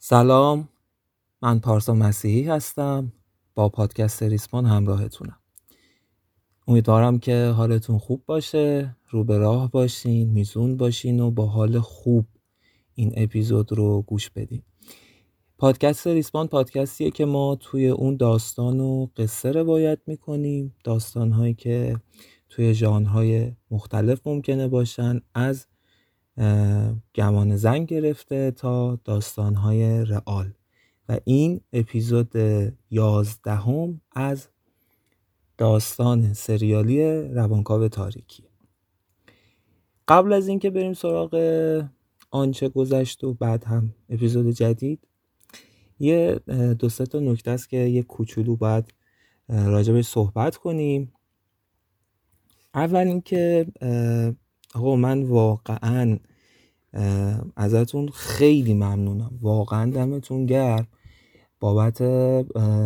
سلام من پارسا مسیحی هستم با پادکست ریسمان همراهتونم. امیدوارم که حالتون خوب باشه رو به راه باشین میزون باشین و با حال خوب این اپیزود رو گوش بدین. پادکست ریسمان پادکستیه که ما توی اون داستان و قصه روایت می‌کنیم. داستان هایی که توی ژانرهای مختلف ممکنه باشن از گمان زن گرفته تا داستانهای رئال. و این اپیزود یازدهم از داستان سریالی روانکاو تاریکی. قبل از اینکه بریم سراغ آنچه گذشت و بعد هم اپیزود جدید یه دو سه تا نکته است که یه کوچولو باید راجبش صحبت کنیم. اول اینکه آقا من واقعا ازتون خیلی ممنونم. واقعا دمتون گرم بابت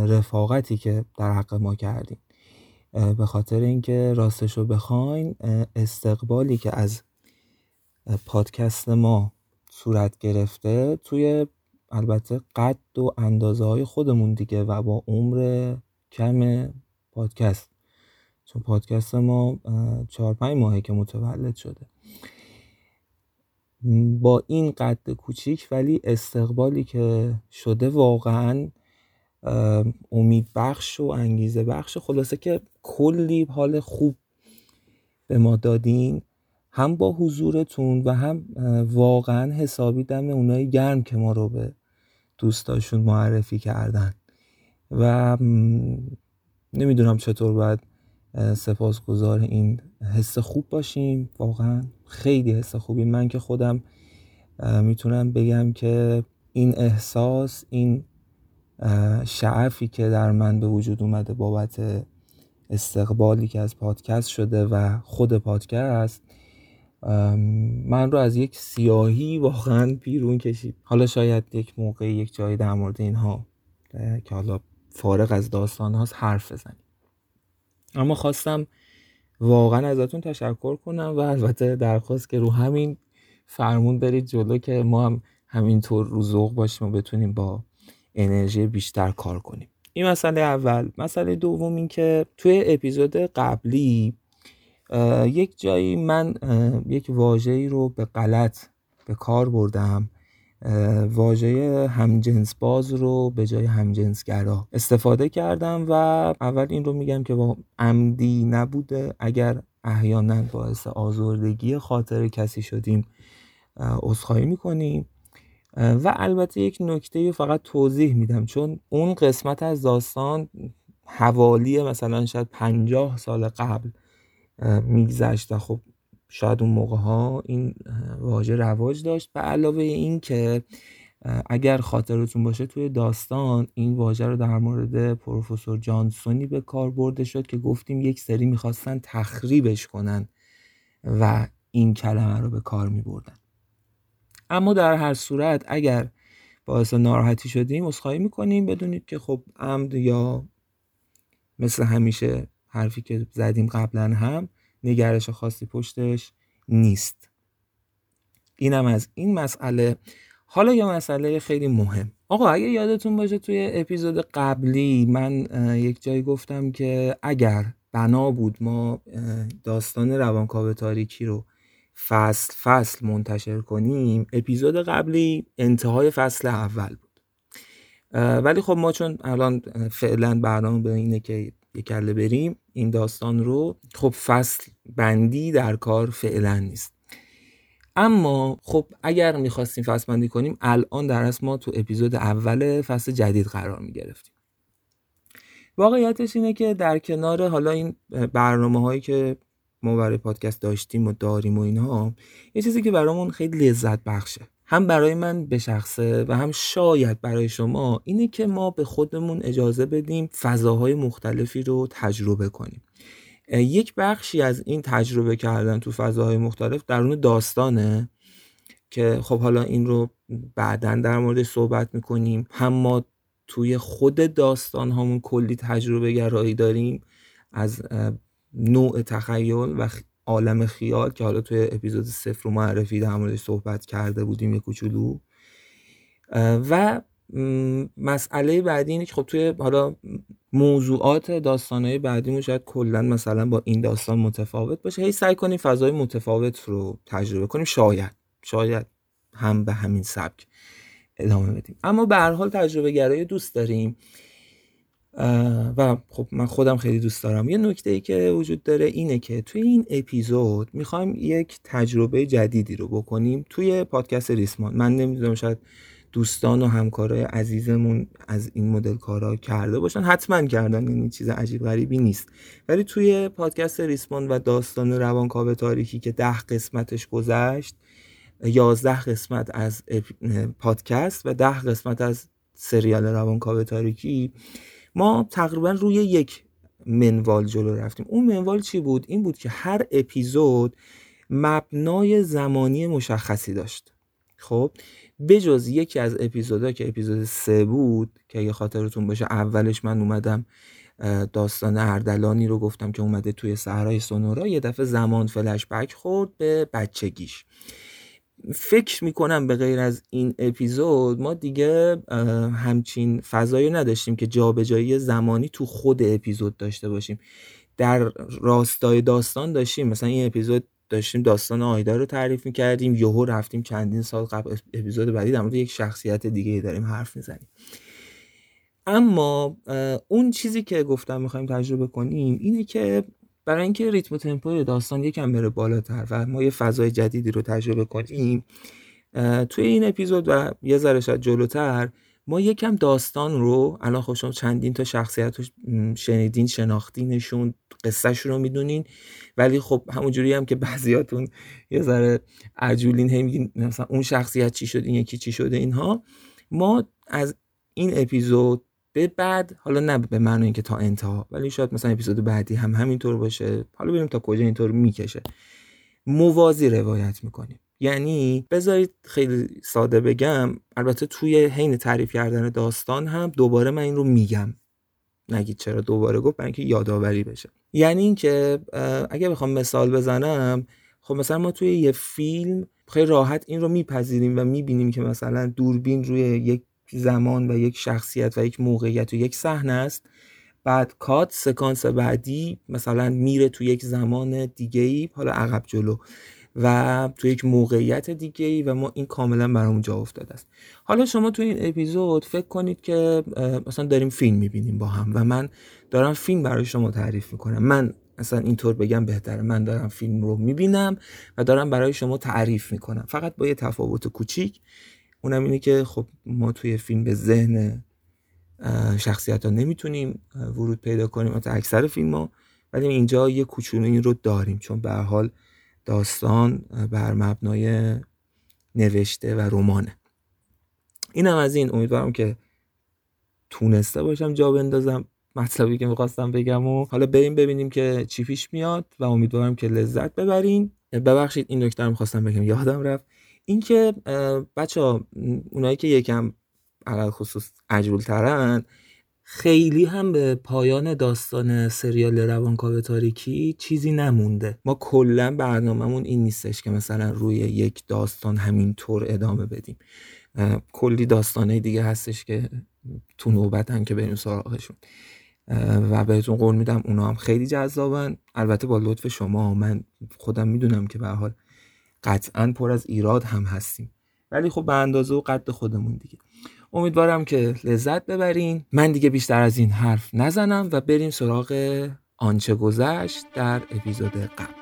رفاقتی که در حق ما کردیم به خاطر اینکه راستش رو بخواین استقبالی که از پادکست ما صورت گرفته توی البته قد و اندازه های خودمون دیگه و با عمر کم پادکست. چون پادکست ما چهار پنج ماهه که متولد شده. با این قد کوچیک ولی استقبالی که شده واقعا امید بخش و انگیزه بخش خلاصه که کلی حال خوب به ما دادین. هم با حضورتون و هم واقعا حسابی دم اونایی گرم که ما رو به دوستاشون معرفی کردن. و نمی‌دونم چطور باید سپاسگزار این حس خوب باشیم واقعا. خیلی حس خوبی. من که خودم می‌تونم بگم که این احساس این شعفی که در من به وجود اومده بابت استقبالی که از پادکست شده و خود پادکست من رو از یک سیاهی واقعا بیرون کشید. حالا شاید یک موقع یک جایی در مورد اینها که حالا فارغ از داستان هاست حرف بزنیم. اما خواستم واقعا ازتون تشکر کنم و البته درخواست که رو همین فرمون برید جلو که ما هم همینطور رو ذوق باشیم و بتونیم با انرژی بیشتر کار کنیم. این مسئله اول. مسئله دوم این که توی اپیزود قبلی یک جایی من یک واژه‌ای رو به غلط به کار بردم واژه همجنس باز رو به جای همجنسگرا استفاده کردم و اول این رو میگم که با عمدی نبوده. اگر احیانا باعث آزردگی خاطر کسی شدیم عذرخواهی می‌کنیم. و البته یک نکته فقط توضیح میدم چون اون قسمت از داستان حوالی مثلا شاید پنجاه سال قبل میگذشت و خب شاید اون موقع ها این واژه رواج داشت. به علاوه این که اگر خاطرتون باشه توی داستان این واژه رو در مورد پروفسور جانسونی به کار برده شد که گفتیم یک سری می‌خواستن تخریبش کنن و این کلمه رو به کار میبردن. اما در هر صورت اگر باعث ناراحتی شدیم عذرخواهی می‌کنیم. بدونید که خب عمد یا مثل همیشه حرفی که زدیم قبلا هم نگرش خاصی پشتش نیست. اینم از این مسئله. حالا یه مسئله خیلی مهم. آقا اگه یادتون باشه توی اپیزود قبلی من یک جایی گفتم که اگر بنا بود ما داستان روانکاو تاریکی رو فصل فصل منتشر کنیم اپیزود قبلی انتهای فصل اول بود. ولی خب ما چون الان فعلا برنامه به اینه که یک کله بریم این داستان رو خب فصل بندی در کار فعلا نیست. اما خب اگر می‌خواستیم فصل بندی کنیم الان در اصل ما تو اپیزود اول فصل جدید قرار می‌گرفتیم. واقعیتش اینه که در کنار حالا این برنامه هایی که ما برای پادکست داشتیم و داریم و اینها یه چیزی که برامون خیلی لذت بخشه. هم برای من به شخصه و هم شاید برای شما اینه که ما به خودمون اجازه بدیم فضاهای مختلفی رو تجربه کنیم. یک بخشی از این تجربه کردن تو فضاهای مختلف درون داستانه که خب حالا این رو بعدا در مورد صحبت می‌کنیم. هم ما توی خود داستان همون کلی تجربه گرایی داریم از نوع تخیل و عالم خیال که حالا توی اپیزود صفر رو معرفی در موردش صحبت کرده بودیم یه کوچولو. و مسئله بعدی اینه که خب توی حالا موضوعات داستانهای بعدیمون شاید کلا مثلا با این داستان متفاوت باشه. هی سعی کنیم فضای متفاوت رو تجربه کنیم. شاید شاید هم به همین سبک ادامه بدیم. اما به هر حال تجربه گرایی دوست داریم. و خب من خودم خیلی دوست دارم. یه نکته ای که وجود داره اینه که توی این اپیزود می‌خوایم یک تجربه جدیدی رو بکنیم توی پادکست ریسمان. من نمی‌دونم شاید دوستان و همکارای عزیزمون از این مدل کارا کرده باشن. حتما کردن این چیز عجیب غریبی نیست. ولی توی پادکست ریسمان و داستان روانکاو تاریخی که ده قسمتش گذشت یازده قسمت از پادکست و ده قسمت از سریال روانکاو تاریکی ما تقریبا روی یک منوال جلو رفتیم. اون منوال چی بود؟ این بود که هر اپیزود مبنای زمانی مشخصی داشت. خب بجز یکی از اپیزودها که اپیزود سه بود که اگه خاطرتون باشه اولش من اومدم داستان اردلانی رو گفتم که اومده توی صحرای سونورا یه دفعه زمان فلش بک خورد به بچگیش. فکر می‌کنم به غیر از این اپیزود ما دیگه همچین فضایی نداشتیم که جابجایی زمانی تو خود اپیزود داشته باشیم. در راستای داستان داشتیم. مثلا این اپیزود داشتیم داستان آیدا رو تعریف می‌کردیم. یهو رفتیم چندین سال قبل اپیزود بعدی در مورد یک شخصیت دیگه داریم حرف می‌زنیم. اما اون چیزی که گفتم می‌خوایم تجربه کنیم اینه که برای اینکه ریتم و تمپوی داستان یکم بره بالاتر و ما یه فضای جدیدی رو تجربه کنیم توی این اپیزود و یه ذره شاید جلوتر ما یکم داستان رو الان خب شما چندین تا شخصیت رو شنیدین شناختینشون قصهش رو می‌دونین ولی خب همونجوری هم که بعضیاتون یه ذره عجولین هی میگین مثلا اون شخصیت چی شد این یکی چی شده اینها. ما از این اپیزود به بعد حالا نه به معنی اینکه تا انتها ولی شاید مثلا اپیزود بعدی هم همینطور باشه. حالا ببینیم تا کجا اینطور می‌کشه. موازی روایت می‌کنیم. یعنی بذارید خیلی ساده بگم البته توی حین تعریف کردن داستان هم دوباره من این رو میگم. نگید چرا دوباره گفت برای اینکه یادآوری بشه. یعنی اینکه اگه بخوام مثال بزنم خب مثلا ما توی یه فیلم خیلی راحت این رو میپذیریم و می‌بینیم که مثلا دوربین روی یک زمان و یک شخصیت و یک موقعیت و یک صحنه است. بعد کات سکانس بعدی مثلا میره تو یک زمان دیگه ای حالا عقب جلو و تو یک موقعیت دیگه ای و ما این کاملا برامون جا افتاده است. حالا شما تو این اپیزود فکر کنید که مثلا داریم فیلم می‌بینیم با هم و من دارم فیلم برای شما تعریف می‌کنم. من اصلا اینطور بگم بهتره. من دارم فیلم رو می‌بینم و دارم برای شما تعریف می‌کنم. فقط با یه تفاوت کوچیک. اونم اینه که خب ما توی فیلم به ذهن شخصیت ها نمی‌تونیم ورود پیدا کنیم تا اکثر فیلم ها ولی اینجا یه کوچولو این رو داریم. چون به حال داستان بر مبنای نوشته و رمانه. اینم از این. امیدوارم که تونسته باشم جا بندازم. مطلبی که می‌خواستم بگم و حالا بریم ببینیم که چی پیش میاد و امیدوارم که لذت ببرین. ببخشید این نکته می‌خواستم بگم. یادم رفت. اینکه بچه ها اونایی که یکم علال خصوص عجول ترن خیلی هم به پایان داستان سریال روانکاو تاریکی چیزی نمونده. ما کلا برنامهمون این نیستش که مثلا روی یک داستان همینطور ادامه بدیم. کلی داستانه دیگه هستش که تو نوبتن که بریم سراغشون. و بهتون قول میدم اونا هم خیلی جذابن. البته با لطف شما من خودم می‌دونم که به حال قطعا پر از ایراد هم هستیم. ولی خب به اندازه و قد خودمون دیگه. امیدوارم که لذت ببرین. من دیگه بیشتر از این حرف نزنم و بریم سراغ آنچه گذشت در اپیزود قبل.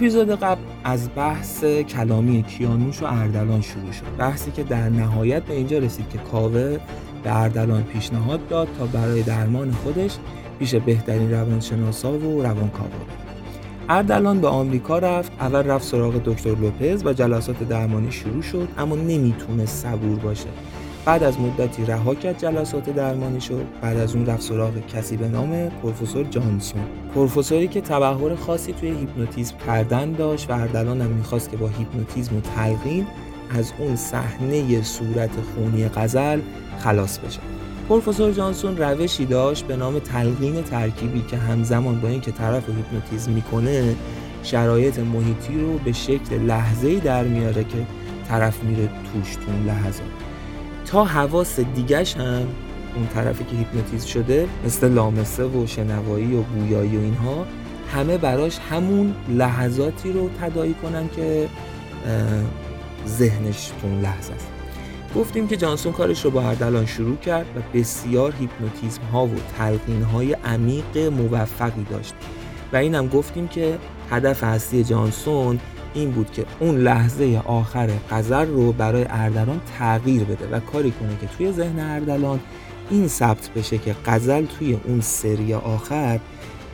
اپیزود قبل از بحث کلامی کیانوش و اردلان شروع شد. بحثی که در نهایت به اینجا رسید که کاوه به اردلان پیشنهاد داد تا برای درمان خودش پیش بهترین روانشناسا و روانکاوا اردلان به آمریکا رفت اول رفت سراغ دکتر لوپز و جلسات درمانی شروع شد اما نمی‌تونست صبور باشه. بعد از مدتی رها کرد جلسات درمانی شد. بعد از اون رفت سراغ کسی به نام پروفسور جانسون. پروفسوری که تبحر خاصی توی هیپنوتیزم کردن داشت و اردلان هم می‌خواست که با هیپنوتیزم و تلقین از اون صحنه صورت خونی غزل خلاص بشه. پروفسور جانسون روشی داشت به نام تلقین ترکیبی که همزمان با اینکه طرف هیپنوتیزم می‌کنه شرایط محیطی رو به شکل لحظه‌ای در میاره که طرف میره توش تو لحظه. تا حواس دیگش هم اون طرفی که هیپنوتیزم شده مثل لامسه و شنوایی و گویایی و اینها همه براش همون لحظاتی رو تدایی کنن که ذهنش تو اون لحظه است. گفتیم که جانسون کارش رو با اردلان شروع کرد و بسیار هیپنوتیزم ها و تلقین های عمیق موفقی داشت. و اینم گفتیم که هدف اصلی جانسون این بود که اون لحظه آخر قذر رو برای اردلان تغییر بده و کاری کنه که توی ذهن اردلان این ثبت بشه که قزل توی اون سری آخر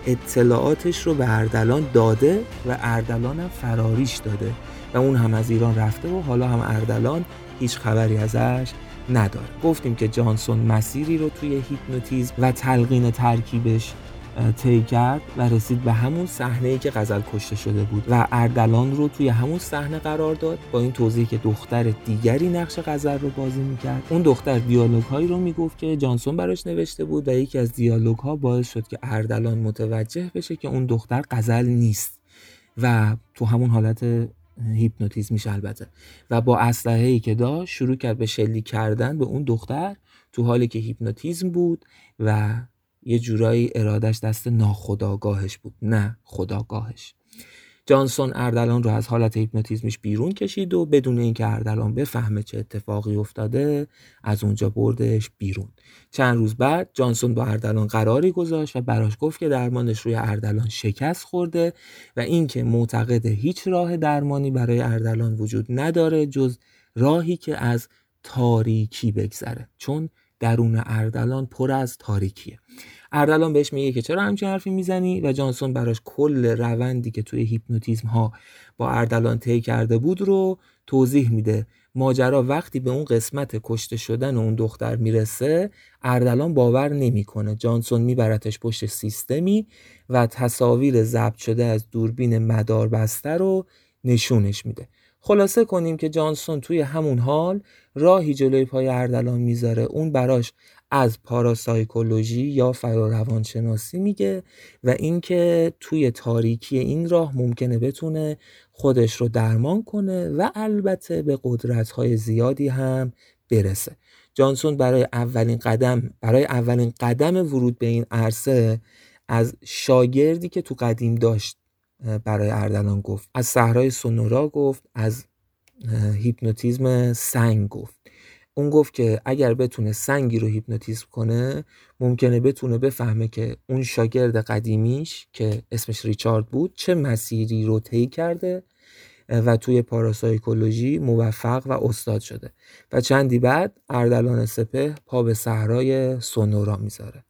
اطلاعاتش رو به اردلان داده و اردلان هم فراریش داده و اون هم از ایران رفته و حالا هم اردلان هیچ خبری ازش نداره. گفتیم که جانسون مسیری رو توی هیپنوتیزم و تلقین ترکیبش طی کرد و رسید به همون صحنه که غزل کشته شده بود و اردلان رو توی همون صحنه قرار داد با این توضیح که دختر دیگری نقش غزل رو بازی می‌کرد. اون دختر دیالوگ هایی رو می‌گفت که جانسون براش نوشته بود و یکی از دیالوگ ها باعث شد که اردلان متوجه بشه که اون دختر غزل نیست و تو همون حالت هیپنوتیزم میشه البته. و با اسلحه ای که داشت شروع کرد به شلیک کردن به اون دختر تو حالی که هیپنوتیزم بود و یه جورایی ارادش دست ناخودآگاهش بود. ناخودآگاهش جانسون اردلان رو از حالت هیپنوتیزمش بیرون کشید و بدون اینکه اردلان بفهمه چه اتفاقی افتاده از اونجا بردش بیرون. چند روز بعد جانسون با اردلان قراری گذاشت و براش گفت که درمانش روی اردلان شکست خورده و اینکه معتقد هیچ راه درمانی برای اردلان وجود نداره جز راهی که از تاریکی بگذره. چون درون اردلان پر از تاریکیه. اردلان بهش میگه که چرا همچین حرفی می‌زنی؟ و جانسون براش کل روندی که توی هیپنوتیزم ها با اردلان طی کرده بود رو توضیح میده. ماجرا وقتی به اون قسمت کشته شدن اون دختر می‌رسه اردلان باور نمی‌کنه. جانسون میبرتش پشت سیستمی و تصاویر ضبط شده از دوربین مدار بسته رو نشونش میده. خلاصه کنیم که جانسون توی همون حال راهی جلوی پای اردلان می‌ذاره. اون براش از پاراسایکولوژی یا فراروانشناسی میگه و اینکه توی تاریکی این راه ممکنه بتونه خودش رو درمان کنه و البته به قدرت‌های زیادی هم برسه. جانسون برای اولین قدم برای اولین قدم ورود به این عرصه از شاگردی که تو قدیم داشت برای اردلان گفت. از صحرای سونورا گفت از هیپنوتیزم سنگ گفت. اون گفت که اگر بتونه سنگی رو هیپنوتیزم کنه ممکنه بتونه بفهمه که اون شاگرد قدیمیش که اسمش ریچارد بود چه مسیری رو طی کرده و توی پاراسایکولوژی موفق و استاد شده. و چندی بعد اردلان سپه پا به صحرای سونورا می‌ذاره.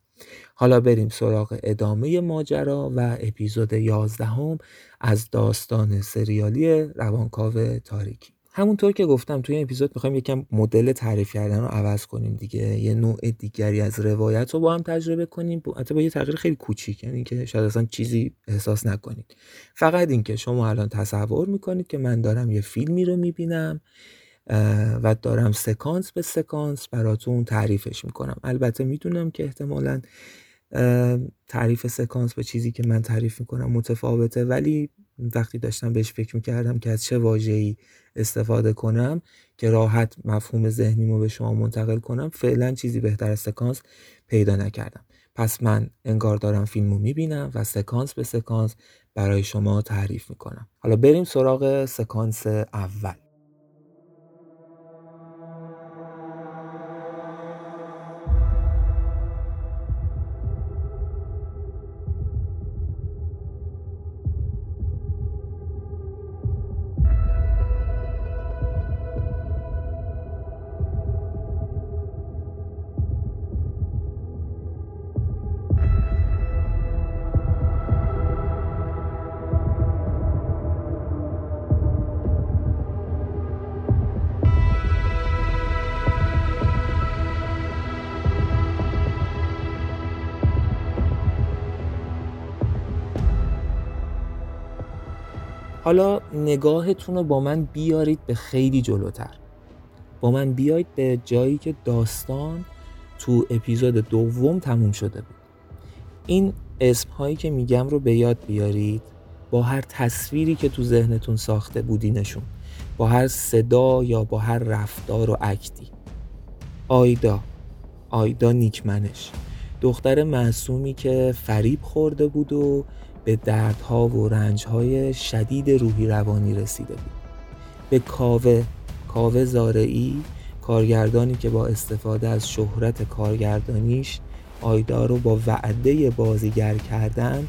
حالا بریم سراغ ادامه ماجرا و اپیزود 11 هم از داستان سریالی روانکاو تاریکی. همونطور که گفتم توی این اپیزود می‌خوایم یکم مدل تعریف کردن رو عوض کنیم دیگه. یه نوع دیگری از روایت رو با هم تجربه کنیم. حتی با یه تغییر خیلی کوچیک یعنی که شاید اصلا چیزی احساس نکنید. فقط اینکه شما الان تصور می‌کنید که من دارم یه فیلمی رو می‌بینم و دارم سکانس به سکانس براتون تعریفش می‌کنم. البته می‌دونم که احتمالا تعریف سکانس به چیزی که من تعریف می‌کنم متفاوته ولی وقتی داشتم بهش فکر می‌کردم که از چه واژه‌ای استفاده کنم که راحت مفهوم ذهنیمو به شما منتقل کنم فعلا چیزی بهتر از سکانس پیدا نکردم. پس من انگار دارم فیلمو می‌بینم و سکانس به سکانس برای شما تعریف می‌کنم. حالا بریم سراغ سکانس اول. حالا نگاهتون رو با من بیارید به خیلی جلوتر. با من بیایید به جایی که داستان تو اپیزود دوم تموم شده بود. این اسم هایی که میگم رو به یاد بیارید. با هر تصویری که تو ذهنتون ساخته بودینشون با هر صدا یا با هر رفتار و اکتی. آیدا. آیدا نیکمنش. دختر معصومی که فریب خورده بود و به دردها و رنجهای شدید روحی روانی رسیده بود. به کاوه کاوه زارعی کارگردانی که با استفاده از شهرت کارگردانیش آیدا رو با وعده بازیگر کردن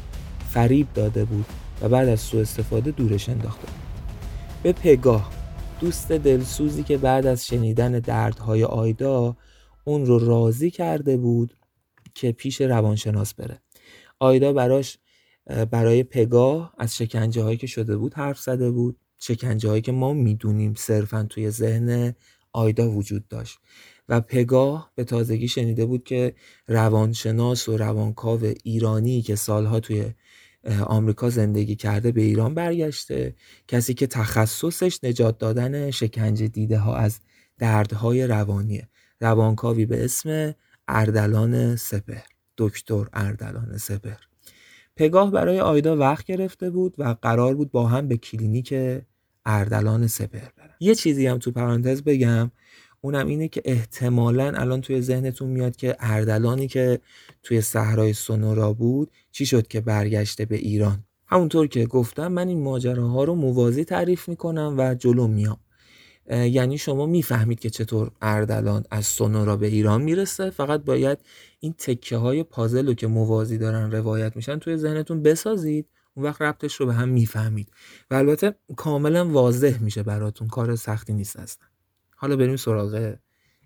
فریب داده بود و بعد از سوء استفاده دورش انداخته بود. به پگاه دوست دلسوزی که بعد از شنیدن دردهای آیدا اون رو راضی کرده بود که پیش روانشناس بره. آیدا براش برای پگاه از شکنجه هایی که شده بود حرف زده بود. شکنجه هایی که ما می‌دونیم صرفا توی ذهن آیدا وجود داشت. و پگاه به تازگی شنیده بود که روانشناس و روانکاو ایرانی که سالها توی آمریکا زندگی کرده به ایران برگشته. کسی که تخصصش نجات دادن شکنجه دیده ها از دردهای روانیه. روانکاوی به اسم اردلان سپر دکتر اردلان سپر پگاه برای آیدا وقت گرفته بود و قرار بود با هم به کلینیک اردلان سپر برن. یه چیزی هم تو پرانتز بگم اونم اینه که احتمالا الان توی ذهنتون میاد که اردلانی که توی صحرای سونورا بود چی شد که برگشته به ایران؟ همونطور که گفتم من این ماجراها رو موازی تعریف می‌کنم و جلو میام. یعنی شما می‌فهمید که چطور اردلان از سونورا به ایران می‌رسه. فقط باید این تکه های پازل رو که موازی دارن روایت میشن توی ذهنتون بسازید. اون وقت ربطش رو به هم می‌فهمید. و البته کاملا واضح میشه براتون کار سختی نیست اصلا. حالا بریم سراغ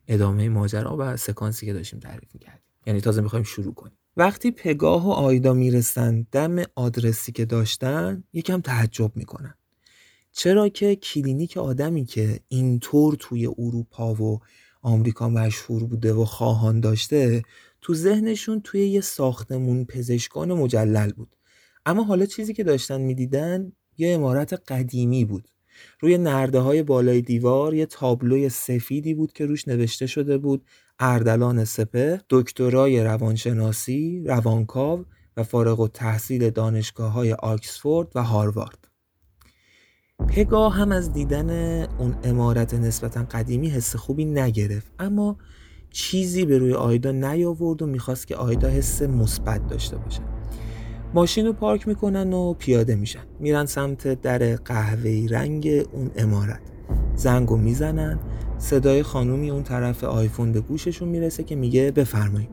ادامه ماجرا و سکانسی که داشتیم تعریف می‌کردیم. یعنی تازه می‌خوایم شروع کنیم. وقتی پگاه و آیدا می‌رسن دم آدرسی که داشتن یکم تعجب می‌کنن. چرا که کلینیک آدمی که اینطور توی اروپا و آمریکا مشهور بوده و خواهان داشته تو ذهنشون توی یه ساختمون پزشکان مجلل بود. اما حالا چیزی که داشتن می‌دیدن یه امارت قدیمی بود. روی نرده های بالای دیوار یه تابلوی سفیدی بود که روش نوشته شده بود اردلان سپه دکترای روانشناسی روانکاو و فارغ و تحصیل دانشگاه های آکسفورد و هاروارد. پگاه هم از دیدن اون امارت نسبتا قدیمی حس خوبی نگرفت. اما چیزی به روی آیدا نیاورد و می‌خواست که آیدا حس مثبت داشته باشه. ماشین رو پارک می‌کنن و پیاده میشن. میرن سمت در قهوه‌ای رنگ اون امارت. زنگو می‌زنن. صدای خانومی اون طرف آیفون به گوششون می‌رسه که میگه بفرمایید.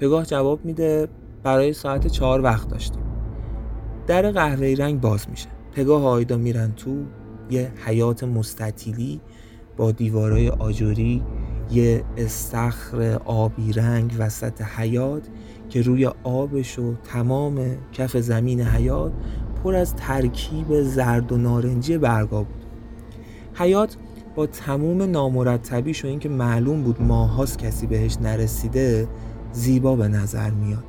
پگاه جواب میده برای ساعت چهار وقت داشتیم. در قهوه‌ای رنگ باز میشه. پگاه آیدا میرن تو یه حیات مستطیلی با دیوارای آجوری یه استخر آبی رنگ وسط حیات که روی آبش و تمام کف زمین حیات پر از ترکیب زرد و نارنجی برگا بود. حیات با تموم نامرتبیش و اینکه معلوم بود ماهاست کسی بهش نرسیده زیبا به نظر میاد.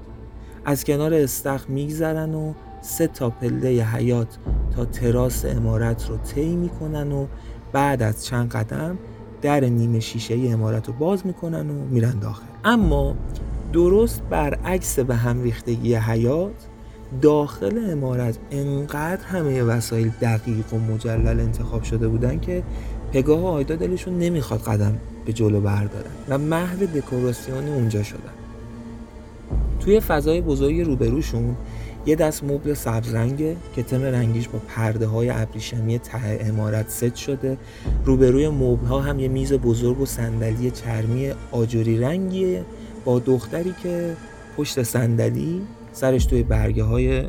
از کنار استخر میگذرن و سه تا پله حیات تا تراس امارت رو طی می‌کنن و بعد از چند قدم در نیمه شیشه امارت رو باز می‌کنن و میرن داخل. اما درست برعکس به هم ریختگی حیات داخل امارت انقدر همه وسایل دقیق و مجلل انتخاب شده بودن که پگاه و آیدا دلشون نمی‌خواد قدم به جلو بردارن و محو دکوراسیون اونجا شدن. توی فضای بزرگ روبروشون یه دست مبل سبز رنگه که تم رنگیش با پرده های ابریشمی ته امارت ست شده. روبروی مبل ها هم یه میز بزرگ و صندلی چرمی آجوری رنگیه با دختری که پشت صندلی سرش توی برگه های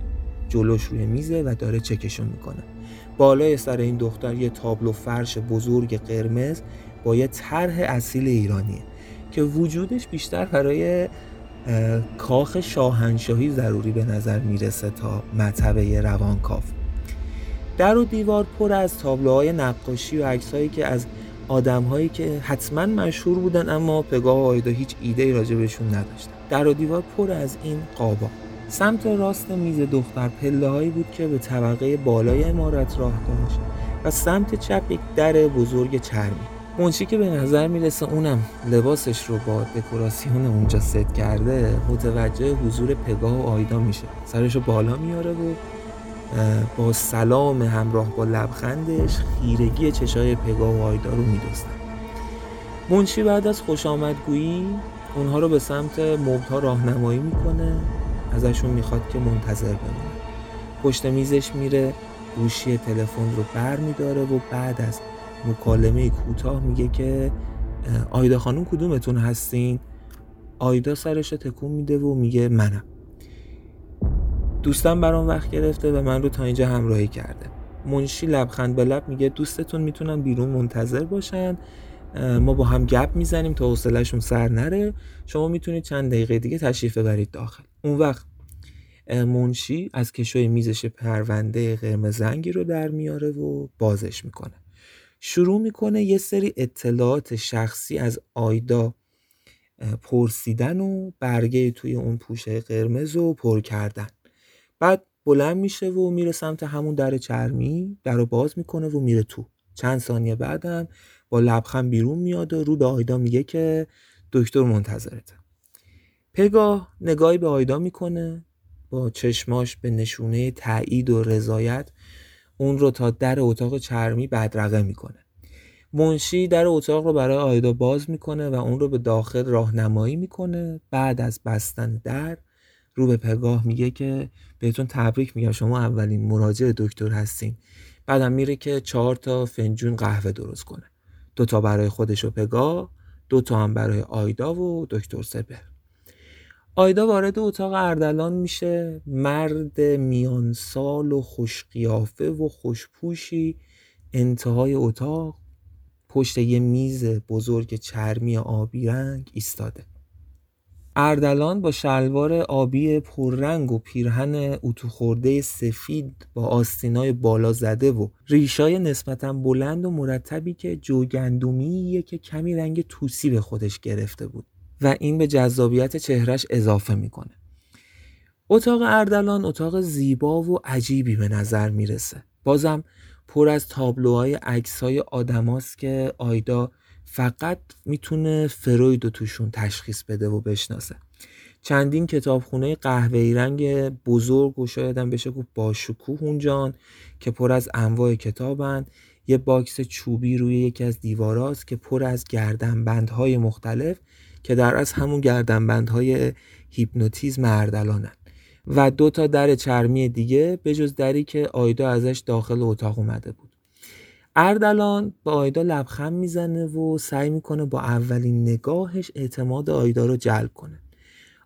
جلوش روی میزه و داره چکشون می‌کنه. بالای سر این دختر یه تابلو فرش بزرگ قرمز با یه طرح اصیل ایرانیه که وجودش بیشتر برای کاخ شاهنشاهی ضروری به نظر می‌رسه تا مطبه روانکاف در و دیوار پر از تابلوهای نقاشی و عکسهایی که از آدمهایی که حتما مشهور بودن اما پگاه آیدا هیچ ایده ای بهشون نداشتن. در و دیوار پر از این قابا. سمت راست میز دختر پله هایی بود که به طبقه بالای امارت راه داشت و سمت چپ یک در بزرگ چرمی. منشی که به نظر می‌رسه اونم لباسش رو با دکوراسیون اونجا ست کرده متوجه حضور پگاه و آیدا میشه. سرش رو بالا میاره و با سلام همراه با لبخندش خیرگی چشای پگاه و آیدا رو میدوستن منشی بعد از خوش آمدگویی اونها رو به سمت مبتا راهنمایی می‌کنه ازشون می‌خواد که منتظر بمونه. پشت میزش میره گوشی تلفن رو بر میداره و بعد از مکالمه کوتاه میگه که آیدا خانم کدومتون هستین؟ آیدا سرش تکون میده و میگه منم. دوستم برام وقت گرفته و من رو تا اینجا همراهی کرده. منشی لبخند به لب میگه دوستتون می‌تونن بیرون منتظر باشن ما با هم گپ می‌زنیم تا حوصلهشون سر نره. شما می‌تونید چند دقیقه دیگه تشریف ببرید داخل. اون وقت منشی از کشوی میزش پرونده قرمز رنگی رو در میاره و بازش می‌کنه. شروع می‌کنه یه سری اطلاعات شخصی از آیدا پرسیدن و برگه توی اون پوشه قرمز و پر کردن. بعد بلند میشه و میره سمت همون در چرمی در رو باز می‌کنه و میره تو. چند ثانیه بعدم با لبخند بیرون میاد و رو به آیدا میگه که دکتر منتظرته. پگاه نگاهی به آیدا می‌کنه با چشماش به نشونه تایید و رضایت اون رو تا در اتاق چرمی بدرقه می‌کنه. منشی در اتاق رو برای آیدا باز می‌کنه و اون رو به داخل راهنمایی می‌کنه. بعد از بستن در رو به پگاه میگه که بهتون تبریک میگم شما اولین مراجع دکتر هستین. بعدم میره که چهار تا فنجون قهوه درست کنه. دو تا برای خودش و پگاه دو تا هم برای آیدا و دکتر سپر. آیدا وارد اتاق اردلان میشه. مرد میان سال و خوشقیافه و خوشپوشی. انتهای اتاق. پشت یه میز بزرگ چرمی آبی رنگ ایستاده. اردلان با شلوار آبی پررنگ و پیرهن اتو خورده سفید با آستینای بالا زده و ریشای نسبتا بلند و مرتبی که جوگندومیه که کمی رنگ توسی به خودش گرفته بود. و این به جذابیت چهرش اضافه می‌کنه. اتاق اردلان اتاق زیبا و عجیبی به نظر می‌رسه. بازم پر از تابلوهای عکسای آدماست که آیدا فقط می‌تونه فروید رو توشون تشخیص بده و بشناسه. چندین کتابخونه قهوه‌ای رنگ بزرگ و شاید هم بشه گفت با شکوه اونجان که پر از انواع کتابن. یه باکس چوبی روی یکی از دیواراست که پر از گردنبندهای مختلف که در از همون گردنبندهای هیپنوتیزم اردلانن و دو تا در چرمی دیگه به جز دری که آیدا ازش داخل اتاق اومده بود. اردلان به آیدا لبخند می‌زنه و سعی می‌کنه با اولین نگاهش اعتماد آیدا رو جلب کنه.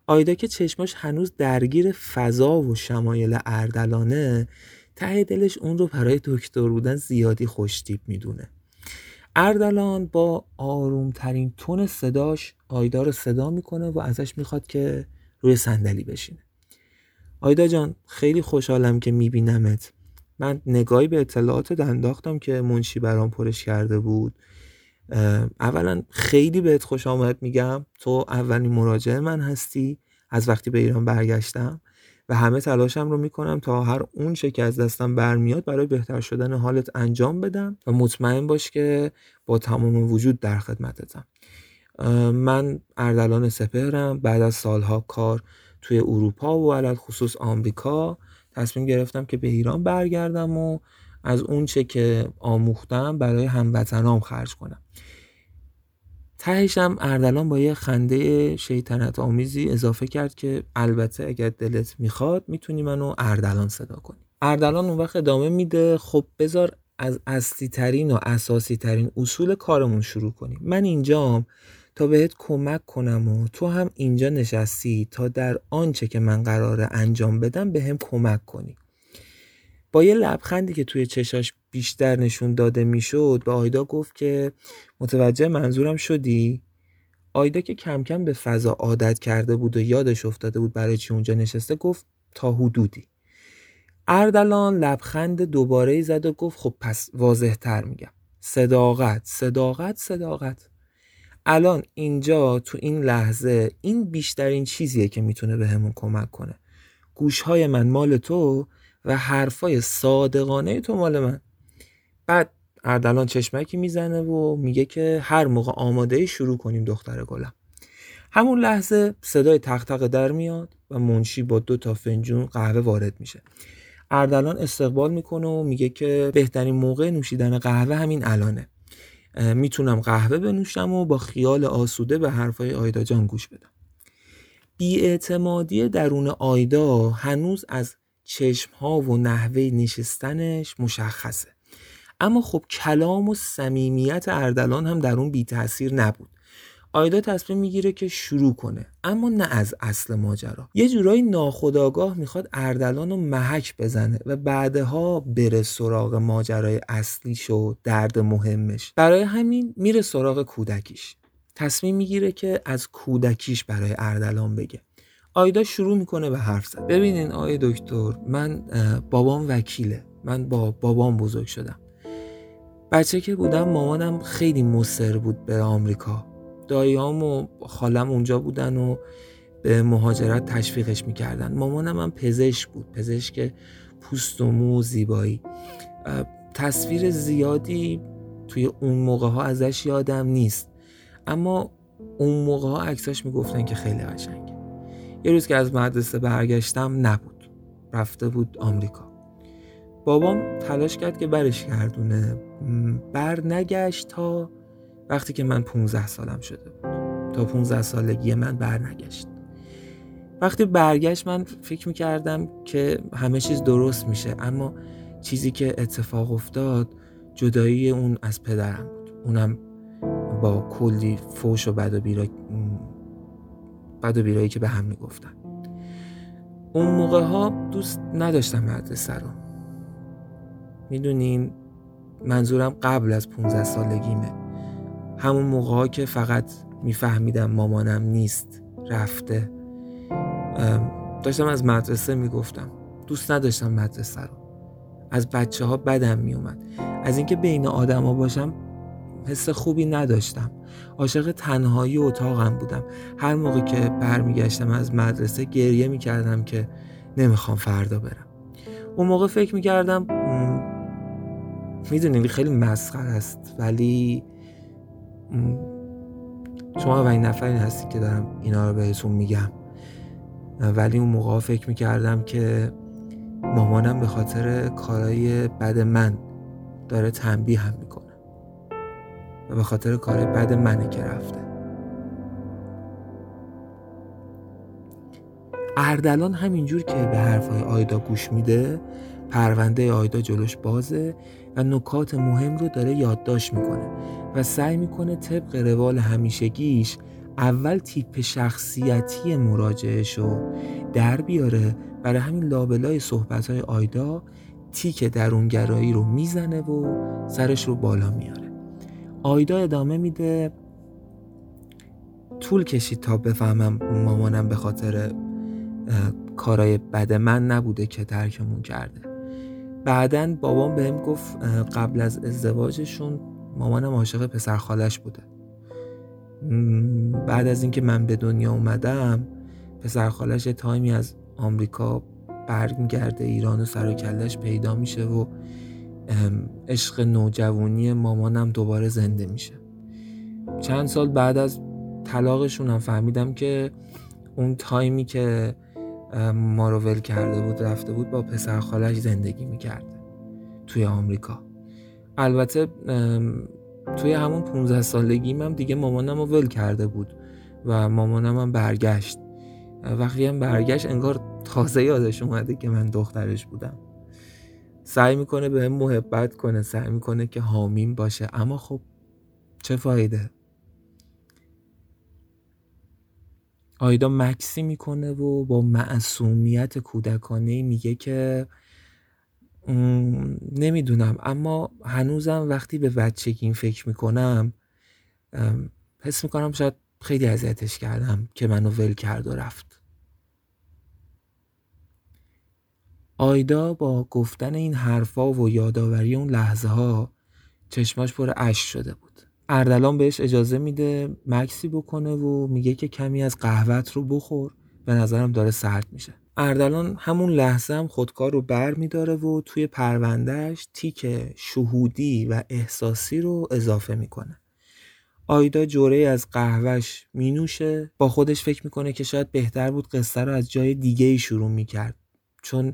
آیدا که چشماش هنوز درگیر فضا و شمایل اردلانه ته دلش اون رو برای دکتر بودن زیادی خوشتیب می‌دونه. اردلان با آرومترین تون صداش آیدا رو صدا می‌کنه و ازش می‌خواد که روی صندلی بشینه. آیدا جان خیلی خوشحالم که میبینمت. من نگاهی به اطلاعات انداختم که منشی برام پرش کرده بود. اولا خیلی بهت خوش آمد میگم. تو اولین مراجعه من هستی. از وقتی به ایران برگشتم. و همه تلاشم رو می‌کنم تا هر اون چه که از دستم برمیاد برای بهتر شدن حالت انجام بدم و مطمئن باش که با تمام وجود در خدمتتم. من اردلان سپهرم بعد از سالها کار توی اروپا و علل خصوص آمریکا. تصمیم گرفتم که به ایران برگردم و از اون چه که آموختم برای هموطنام خرج کنم. تهشم اردلان با یه خنده شیطنت آمیزی اضافه کرد که البته اگر دلت می‌خواد می‌تونی منو اردلان صدا کنی. اردلان اون وقت ادامه میده. خب بذار از اصلی ترین و اساسی ترین اصول کارمون شروع کنیم. من اینجام تا بهت کمک کنم و تو هم اینجا نشستی تا در آنچه که من قراره انجام بدم به هم کمک کنی. با یه لبخندی که توی چشاش بیشتر نشون داده می‌شد به آیدا گفت که متوجه منظورم شدی؟ آیدا که کم کم به فضا عادت کرده بود و یادش افتاده بود برای چی اونجا نشسته گفت تا حدودی. اردلان لبخند دوباره زد و گفت خب پس واضح تر میگم. صداقت صداقت صداقت. الان اینجا تو این لحظه این بیشترین چیزیه که می‌تونه به کمک کنه. گوشهای من مال تو و حرفای صادقانه تو مال من. بعد اردلان چشمکی می‌زنه و میگه که هر موقع آماده شروع کنیم دختر گلم. همون لحظه صدای تق در میاد و منشی با دو تا فنجون قهوه وارد میشه. اردلان استقبال می‌کنه و میگه که بهترین موقع نوشیدن قهوه همین الانه. می‌تونم قهوه بنوشم و با خیال آسوده به حرفای آیدا جان گوش بدم. بیاعتمادی درون آیدا هنوز از چشم ها و نحوه نشستنش مشخصه. اما خب کلام و صمیمیت اردلان هم در اون بی تاثیر نبود. آیدا تصمیم می‌گیره که شروع کنه اما نه از اصل ماجرا. یه جورایی ناخداگاه می‌خواد اردلان رو محک بزنه و بعدها بره سراغ ماجرای اصلیش و درد مهمش. برای همین میره سراغ کودکیش. تصمیم می‌گیره که از کودکیش برای اردلان بگه. آیدا شروع می‌کنه به حرف زد. ببینین آقای دکتر من بابام وکیله. من با بابام بزرگ شدم. بچه که بودم مامانم خیلی مصر بود به آمریکا. داییام و خالم اونجا بودن و به مهاجرت تشویقش می‌کردن. مامانم هم پزشک بود پزشک پوست و مو زیبایی. تصویر زیادی توی اون موقع ها ازش یادم نیست. اما اون موقع ها عکساش می‌گفتن که خیلی قشنگه. یه روز که از مدرسه برگشتم نبود. رفته بود آمریکا. بابام تلاش کرد که برش گردونه. بر نگشت تا وقتی که من 15 سالم شده بود. تا 15 سالگی من برنگشت وقتی برگشت من فکر می‌کردم که همه چیز درست میشه اما چیزی که اتفاق افتاد جدایی اون از پدرم بود. اونم با کلی فوش و بد و بیرا بد و بیرایی که به هم می‌گفتن. اون موقع ها دوست نداشتم مدرسه رو. می‌دونین منظورم قبل از 15 سالگیمه. همون موقع ها که فقط میفهمیدم مامانم نیست رفته. داشتم از مدرسه می‌گفتم. دوست نداشتم مدرسه رو. از بچه ها بدم میومد از اینکه بین آدما باشم حس خوبی نداشتم. عاشق تنهایی اتاقم بودم. هر موقع که برمیگشتم از مدرسه گریه می‌کردم که نمی‌خوام فردا برم. اون موقع فکر می‌کردم می‌دونی خیلی مسخر است ولی شما اولین نفری هستی که دارم اینا رو بهتون میگم. ولی اون موقع فکر می‌کردم که مامانم به خاطر کارهای بد من داره تنبیه هم و به خاطر کار بد منه که رفته. اردلان همینجور که به حرفهای آیدا گوش میده پرونده آیدا جلوش بازه و نکات مهم رو داره یادداشت می‌کنه و سعی می‌کنه طبق روال همیشگیش اول تیپ شخصیتی مراجعش رو در بیاره. برای همین لابلای صحبت های آیدا تیک درونگرایی رو می‌زنه و سرش رو بالا میاره. آیدا ادامه میده. طول کشید تا بفهمم مامانم به خاطر کارای بد من نبوده که ترکمون کرده. بعدا بابام بهم گفت قبل از ازدواجشون مامانم عاشق پسر خالش بوده. بعد از اینکه من به دنیا اومدم پسر خالش تایمی از آمریکا برمیگرده ایران و سر کلش پیدا میشه و عشق نوجوانی مامانم دوباره زنده میشه. چند سال بعد از طلاقشون هم فهمیدم که اون تایمی که ما رو ول کرده بود رفته بود با پسر خالش زندگی می‌کرده توی آمریکا. البته توی همون 15 سالگیم هم دیگه مامانم رو ول کرده بود و مامانم هم برگشت. وقتی هم برگشت انگار تازه یادش اومده که من دخترش بودم. سعی می‌کنه به هم محبت کنه سعی می‌کنه که حامیم باشه. اما خب چه فایده؟ آیدا مکسی می‌کنه و با معصومیت کودکانه میگه که نمی‌دونم. اما هنوزم وقتی به بچگیم فکر می‌کنم حس می‌کنم شاید خیلی اذیتش کردم که منو ول کرد و رفت. آیدا با گفتن این حرفا و یادآوری اون لحظه ها چشماش پر اشک شده بود. اردلان بهش اجازه میده مکسی بکنه و میگه که کمی از قهوت رو بخور. به نظرم داره سرد میشه. اردلان همون لحظه هم خودکار رو بر میداره و توی پروندهش تیک شهودی و احساسی رو اضافه می‌کنه. آیدا جوره از قهوهش مینوشه. با خودش فکر می‌کنه که شاید بهتر بود قصه رو از جای دیگه ای شروع می‌کرد. چون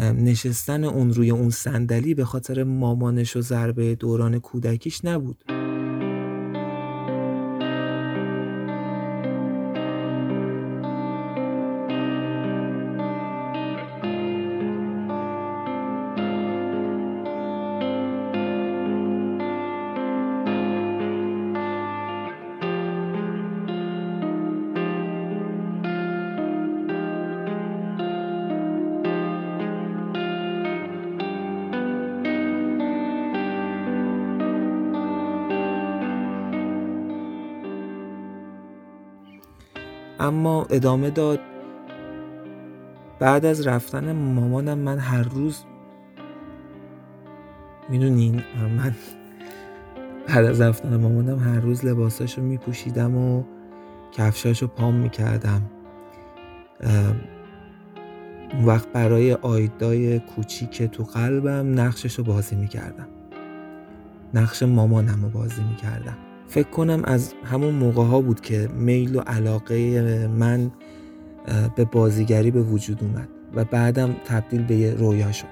نشستن اون روی اون صندلی به خاطر مامانش و ضربه دوران کودکیش نبود. اما ادامه داد. بعد از رفتن مامانم من هر روز می‌دونین من بعد از رفتن مامانم هر روز لباساشو میپوشیدم و کفشاشو پام می‌کردم. اون وقت برای آیدای کوچیک تو قلبم نقششو بازی می‌کردم. نقش مامانم رو بازی می‌کردم. فکر کنم از همون موقع ها بود که میل و علاقه من به بازیگری به وجود اومد و بعدم تبدیل به یه رویا شد.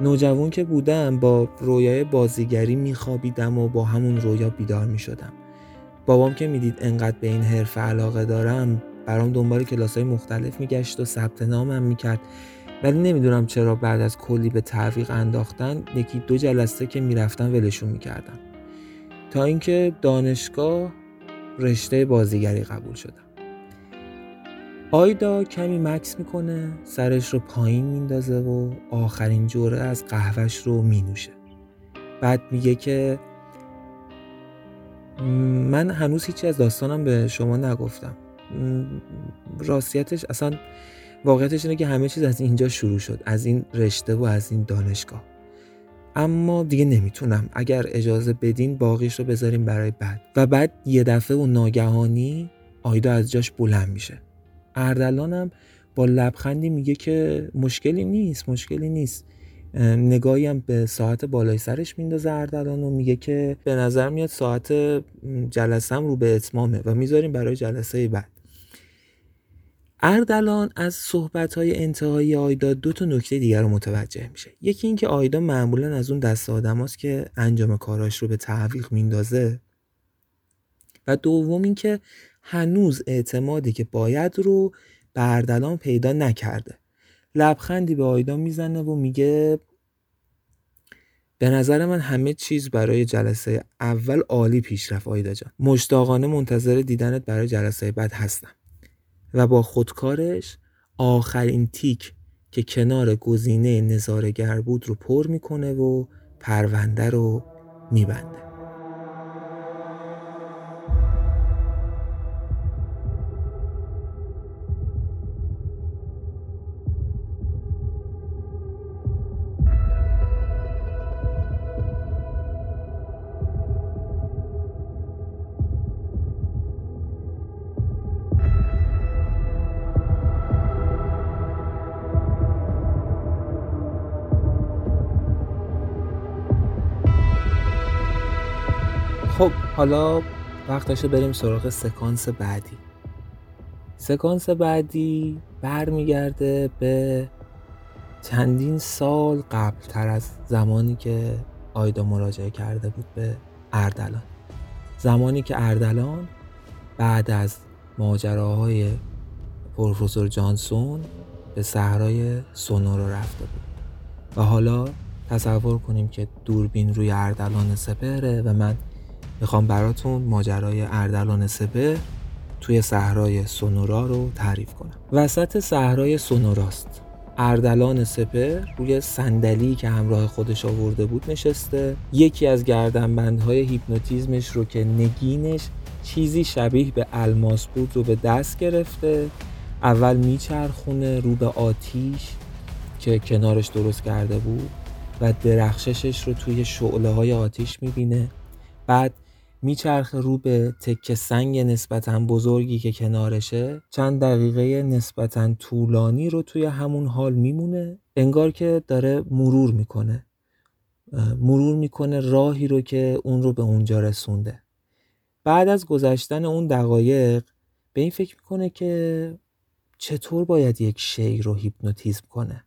نوجوان که بودم با رویای بازیگری میخوابیدم و با همون رویا بیدار می‌شدم. بابام که می‌دید انقدر به این حرف علاقه دارم برام دنبال کلاس های مختلف میگشت و ثبت نامم می‌کرد. ولی نمی‌دونم چرا بعد از کلی به تعویق انداختن یکی دو جلسه که می‌رفتم ولشون می‌کردم. تا اینکه دانشگاه رشته بازیگری قبول شدم. آیدا کمی مکس می‌کنه سرش رو پایین میندازه و آخرین جوره از قهوهش رو مینوشه. بعد میگه که من هنوز هیچی از داستانم به شما نگفتم. راستیتش اصلا واقعیتش اینه که همه چیز از اینجا شروع شد از این رشته و از این دانشگاه. اما دیگه نمی‌تونم. اگر اجازه بدین باقیش رو بذاریم برای بعد. و بعد یه دفعه و ناگهانی آیدا از جاش بلند میشه. اردلانم با لبخندی میگه که مشکلی نیست مشکلی نیست. نگاهی هم به ساعت بالای سرش میندازه اردلان و میگه که به نظر میاد ساعت جلسم رو به اتمامه و می‌ذاریم برای جلسه بعد. اردلان از صحبت‌های انتهایی آیدا دو تا نکته دیگر رو متوجه میشه. یکی اینکه آیدا معمولا از اون دست آدماست که انجام کاراش رو به تعویق میندازه. و دوم اینکه هنوز اعتمادی که باید رو به اردلان پیدا نکرده. لبخندی به آیدا می‌زنه و میگه به نظر من همه چیز برای جلسه اول عالی پیش رفت آیدا جان. مشتاقانه منتظر دیدنت برای جلسه بعد هستم. و با خودکارش آخرین تیک که کنار گزینه نظارگر بود رو پر می‌کنه و پرونده رو میبنده. حالا وقتشه بریم سراغ سکانس بعدی. سکانس بعدی برمیگرده به چندین سال قبل تر از زمانی که آیدا مراجعه کرده بود به اردلان. زمانی که اردلان بعد از ماجراهای پروفسور جانسون به صحرای سونورو رفته بود. و حالا تصور کنیم که دوربین روی اردلان سپهره و من می‌خوام براتون ماجرای اردلان سپه توی صحرای سونورا رو تعریف کنم. وسط صحرای سونوراست. اردلان سپه روی صندلی که همراه خودش آورده بود نشسته. یکی از گردنبندهای هیپنوتیزمش رو که نگینش چیزی شبیه به الماس بود رو به دست گرفته. اول میچرخونه رو به آتیش که کنارش درست کرده بود و درخششش رو توی شعله های آتیش می‌بینه. بعد میچرخه رو به تکه سنگ نسبتا بزرگی که کنارشه چند دقیقه نسبتا طولانی رو توی همون حال میمونه انگار که داره مرور می‌کنه. مرور می‌کنه راهی رو که اون رو به اونجا رسونده. بعد از گذشتن اون دقایق به این فکر می‌کنه که چطور باید یک شی رو هیپنوتیزم کنه؟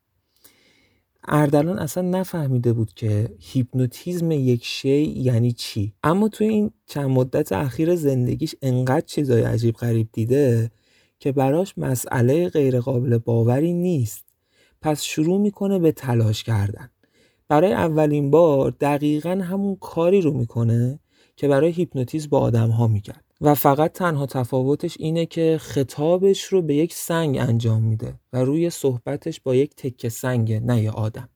اردلان اصلا نفهمیده بود که هیپنوتیزم یک شی یعنی چی. اما توی این چند مدت اخیر زندگیش انقدر چیزای عجیب غریب دیده که براش مسئله غیرقابل باوری نیست. پس شروع می‌کنه به تلاش کردن. برای اولین بار دقیقا همون کاری رو می‌کنه که برای هیپنوتیزم با آدم ها می‌کرد. و فقط تنها تفاوتش اینه که خطابش رو به یک سنگ انجام میده و روی صحبتش با یک تکه سنگ نه یه آدم.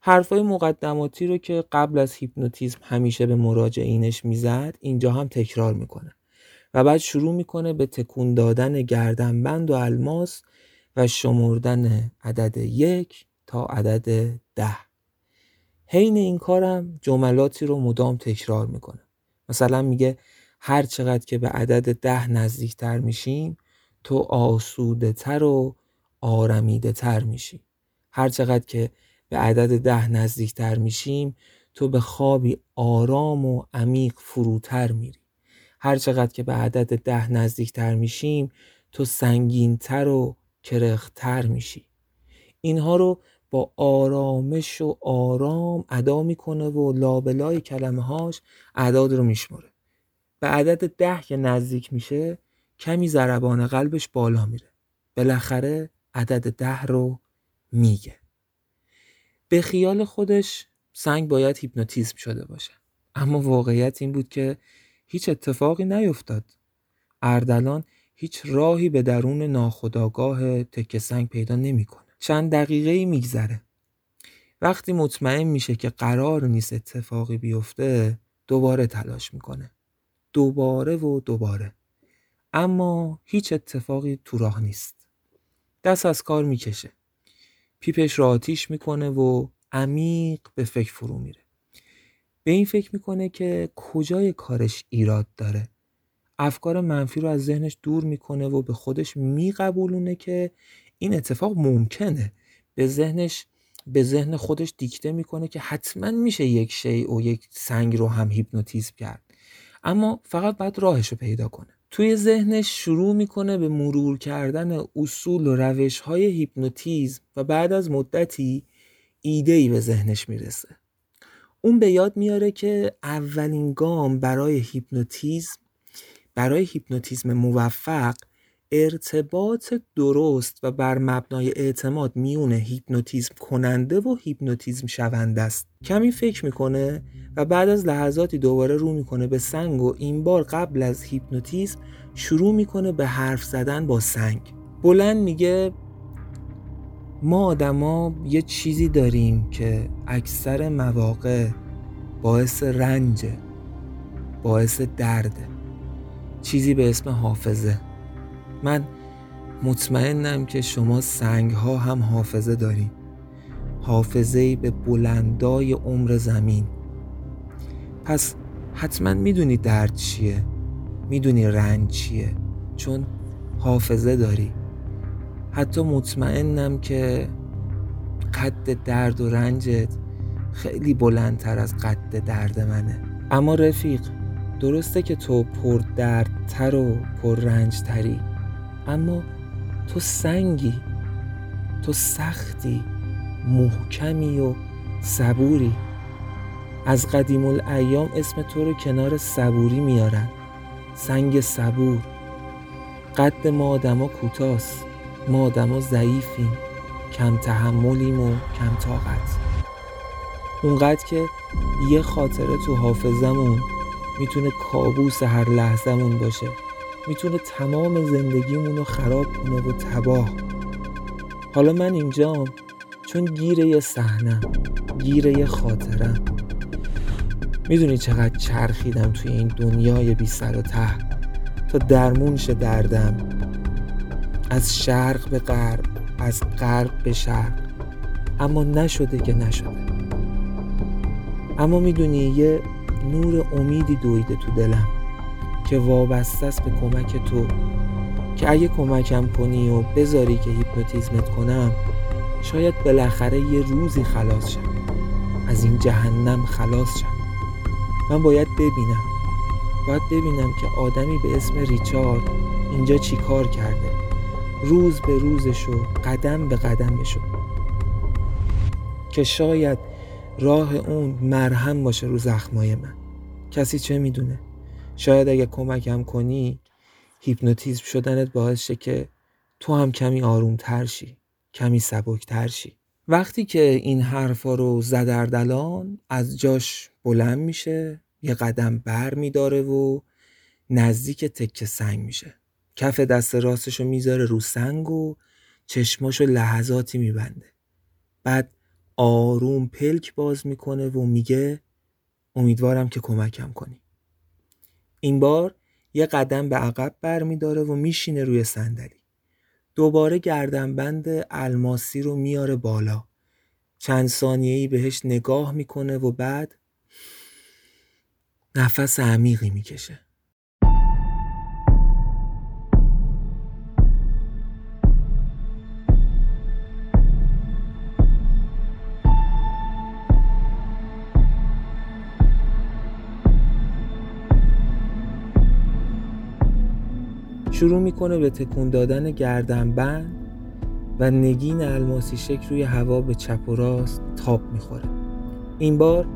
حرفای مقدماتی رو که قبل از هیپنوتیزم همیشه به مراجعینش می‌زد اینجا هم تکرار می‌کنه. و بعد شروع می‌کنه به تکون دادن گردنبند و الماس و شمردن عدد یک تا عدد ده. حین این کارم جملاتی رو مدام تکرار می‌کنه. مثلا میگه هر چقدر که به عدد ده نزدیک تر میشیم تو آسوده تر و آرمیده تر میشی. هر چقدر که به عدد ده نزدیک تر میشیم تو به خوابی آرام و عمیق فروتر میری. هر چقدر که به عدد ده نزدیک تر میشیم تو سنگین تر و کرختر میشی. اینها رو با آرامش و آرام ادا می‌کنه و لابلای کلمه هاش اعداد رو میشمره به عدد ده که نزدیک میشه کمی ضربان قلبش بالا میره. بالاخره عدد ده رو میگه. به خیال خودش سنگ باید هیپنوتیزم شده باشه. اما واقعیت این بود که هیچ اتفاقی نیفتاد. اردلان هیچ راهی به درون ناخداگاه تکه سنگ پیدا نمی‌کنه. چند دقیقه میگذره. وقتی مطمئن میشه که قرار نیست اتفاقی بیفته دوباره تلاش می‌کنه. دوباره و دوباره. اما هیچ اتفاقی تو راه نیست. دست از کار می‌کشه. پیپش را آتیش می‌کنه و عمیق به فکر فرو میره. به این فکر می‌کنه که کجای کارش ایراد داره. افکار منفی رو از ذهنش دور می‌کنه و به خودش میقبولونه که این اتفاق ممکنه. به ذهنش به ذهن خودش دیکته می‌کنه که حتما میشه یک شی و یک سنگ رو هم هیپنوتیزم کرد. اما فقط باید راهش رو پیدا کنه. توی ذهنش شروع می‌کنه به مرور کردن اصول و روش های هیپنوتیزم و بعد از مدتی ایده ای به ذهنش می‌رسه. اون به یاد میاره که اولین گام برای هیپنوتیزم برای هیپنوتیزم موفق ارتباط درست و بر مبنای اعتماد میون هیپنوتیزم کننده و هیپنوتیزم شونده است. کمی فکر می‌کنه و بعد از لحظاتی دوباره رو می‌کنه به سنگ و این بار قبل از هیپنوتیزم شروع می‌کنه به حرف زدن با سنگ. بلند میگه ما آدما یه چیزی داریم که اکثر مواقع باعث رنج باعث درده. چیزی به اسم حافظه. من مطمئنم که شما سنگ ها هم حافظه دارید حافظه به بلندای عمر زمین. پس حتما می‌دونی درد چیه می‌دونی رنج چیه چون حافظه داری. حتی مطمئنم که قد درد و رنجت خیلی بلندتر از قد درد منه. اما رفیق درسته که تو پر دردتر و پر رنجتری اما تو سنگی تو سختی محکمی و صبوری. از قدیم الایام اسم تو رو کنار صبوری میارن. سنگ صبور. قد ما آدما کوتاست ما آدما ضعیفیم. کم تحملیم و کم طاقت. اونقدر که یه خاطره تو حافظمون می‌تونه کابوس هر لحظهمون باشه. می‌تونه تمام زندگیمون رو خراب کنه و تباه. حالا من اینجام چون گیر یه صحنم گیر یه خاطرم می‌دونی چقدر چرخیدم توی این دنیای بی سر و ته. تا درمون شه دردم. از شرق به غرب از غرب به شرق. اما نشده که نشده. اما می‌دونی یه نور امیدی دویده تو دلم. که وابسته است به کمک تو. که اگه کمکم کنی و بذاری که هیپنوتیزمت کنم شاید بالاخره یه روزی خلاص شم. از این جهنم خلاص شم. من باید ببینم. باید ببینم که آدمی به اسم ریچارد اینجا چی کار کرده. روز به روزشو قدم به قدمشو که شاید راه اون مرهم باشه رو زخمای من. کسی چه می‌دونه؟ شاید اگه کمکم کنی هیپنوتیزم شدنت باعث شه که تو هم کمی آروم تر شی کمی سبک تر شی. وقتی که این حرفا رو زدردلان از جاش بلند میشه یه قدم بر میداره و نزدیک تکه سنگ میشه. کف دست راستش رو می‌ذاره رو سنگ و چشماشو لحظاتی میبنده. بعد آروم پلک باز می‌کنه و میگه امیدوارم که کمکم کنی. این بار یه قدم به عقب برمیداره و میشینه روی صندلی. دوباره گردنبند الماسی رو میاره بالا. چند ثانیه‌ای بهش نگاه می‌کنه و بعد نفس عمیقی می‌کشه. شروع می‌کنه به تکون دادن گردنبند و نگین الماسی شکل روی هوا به چپ و راست تاب می‌خوره. این بار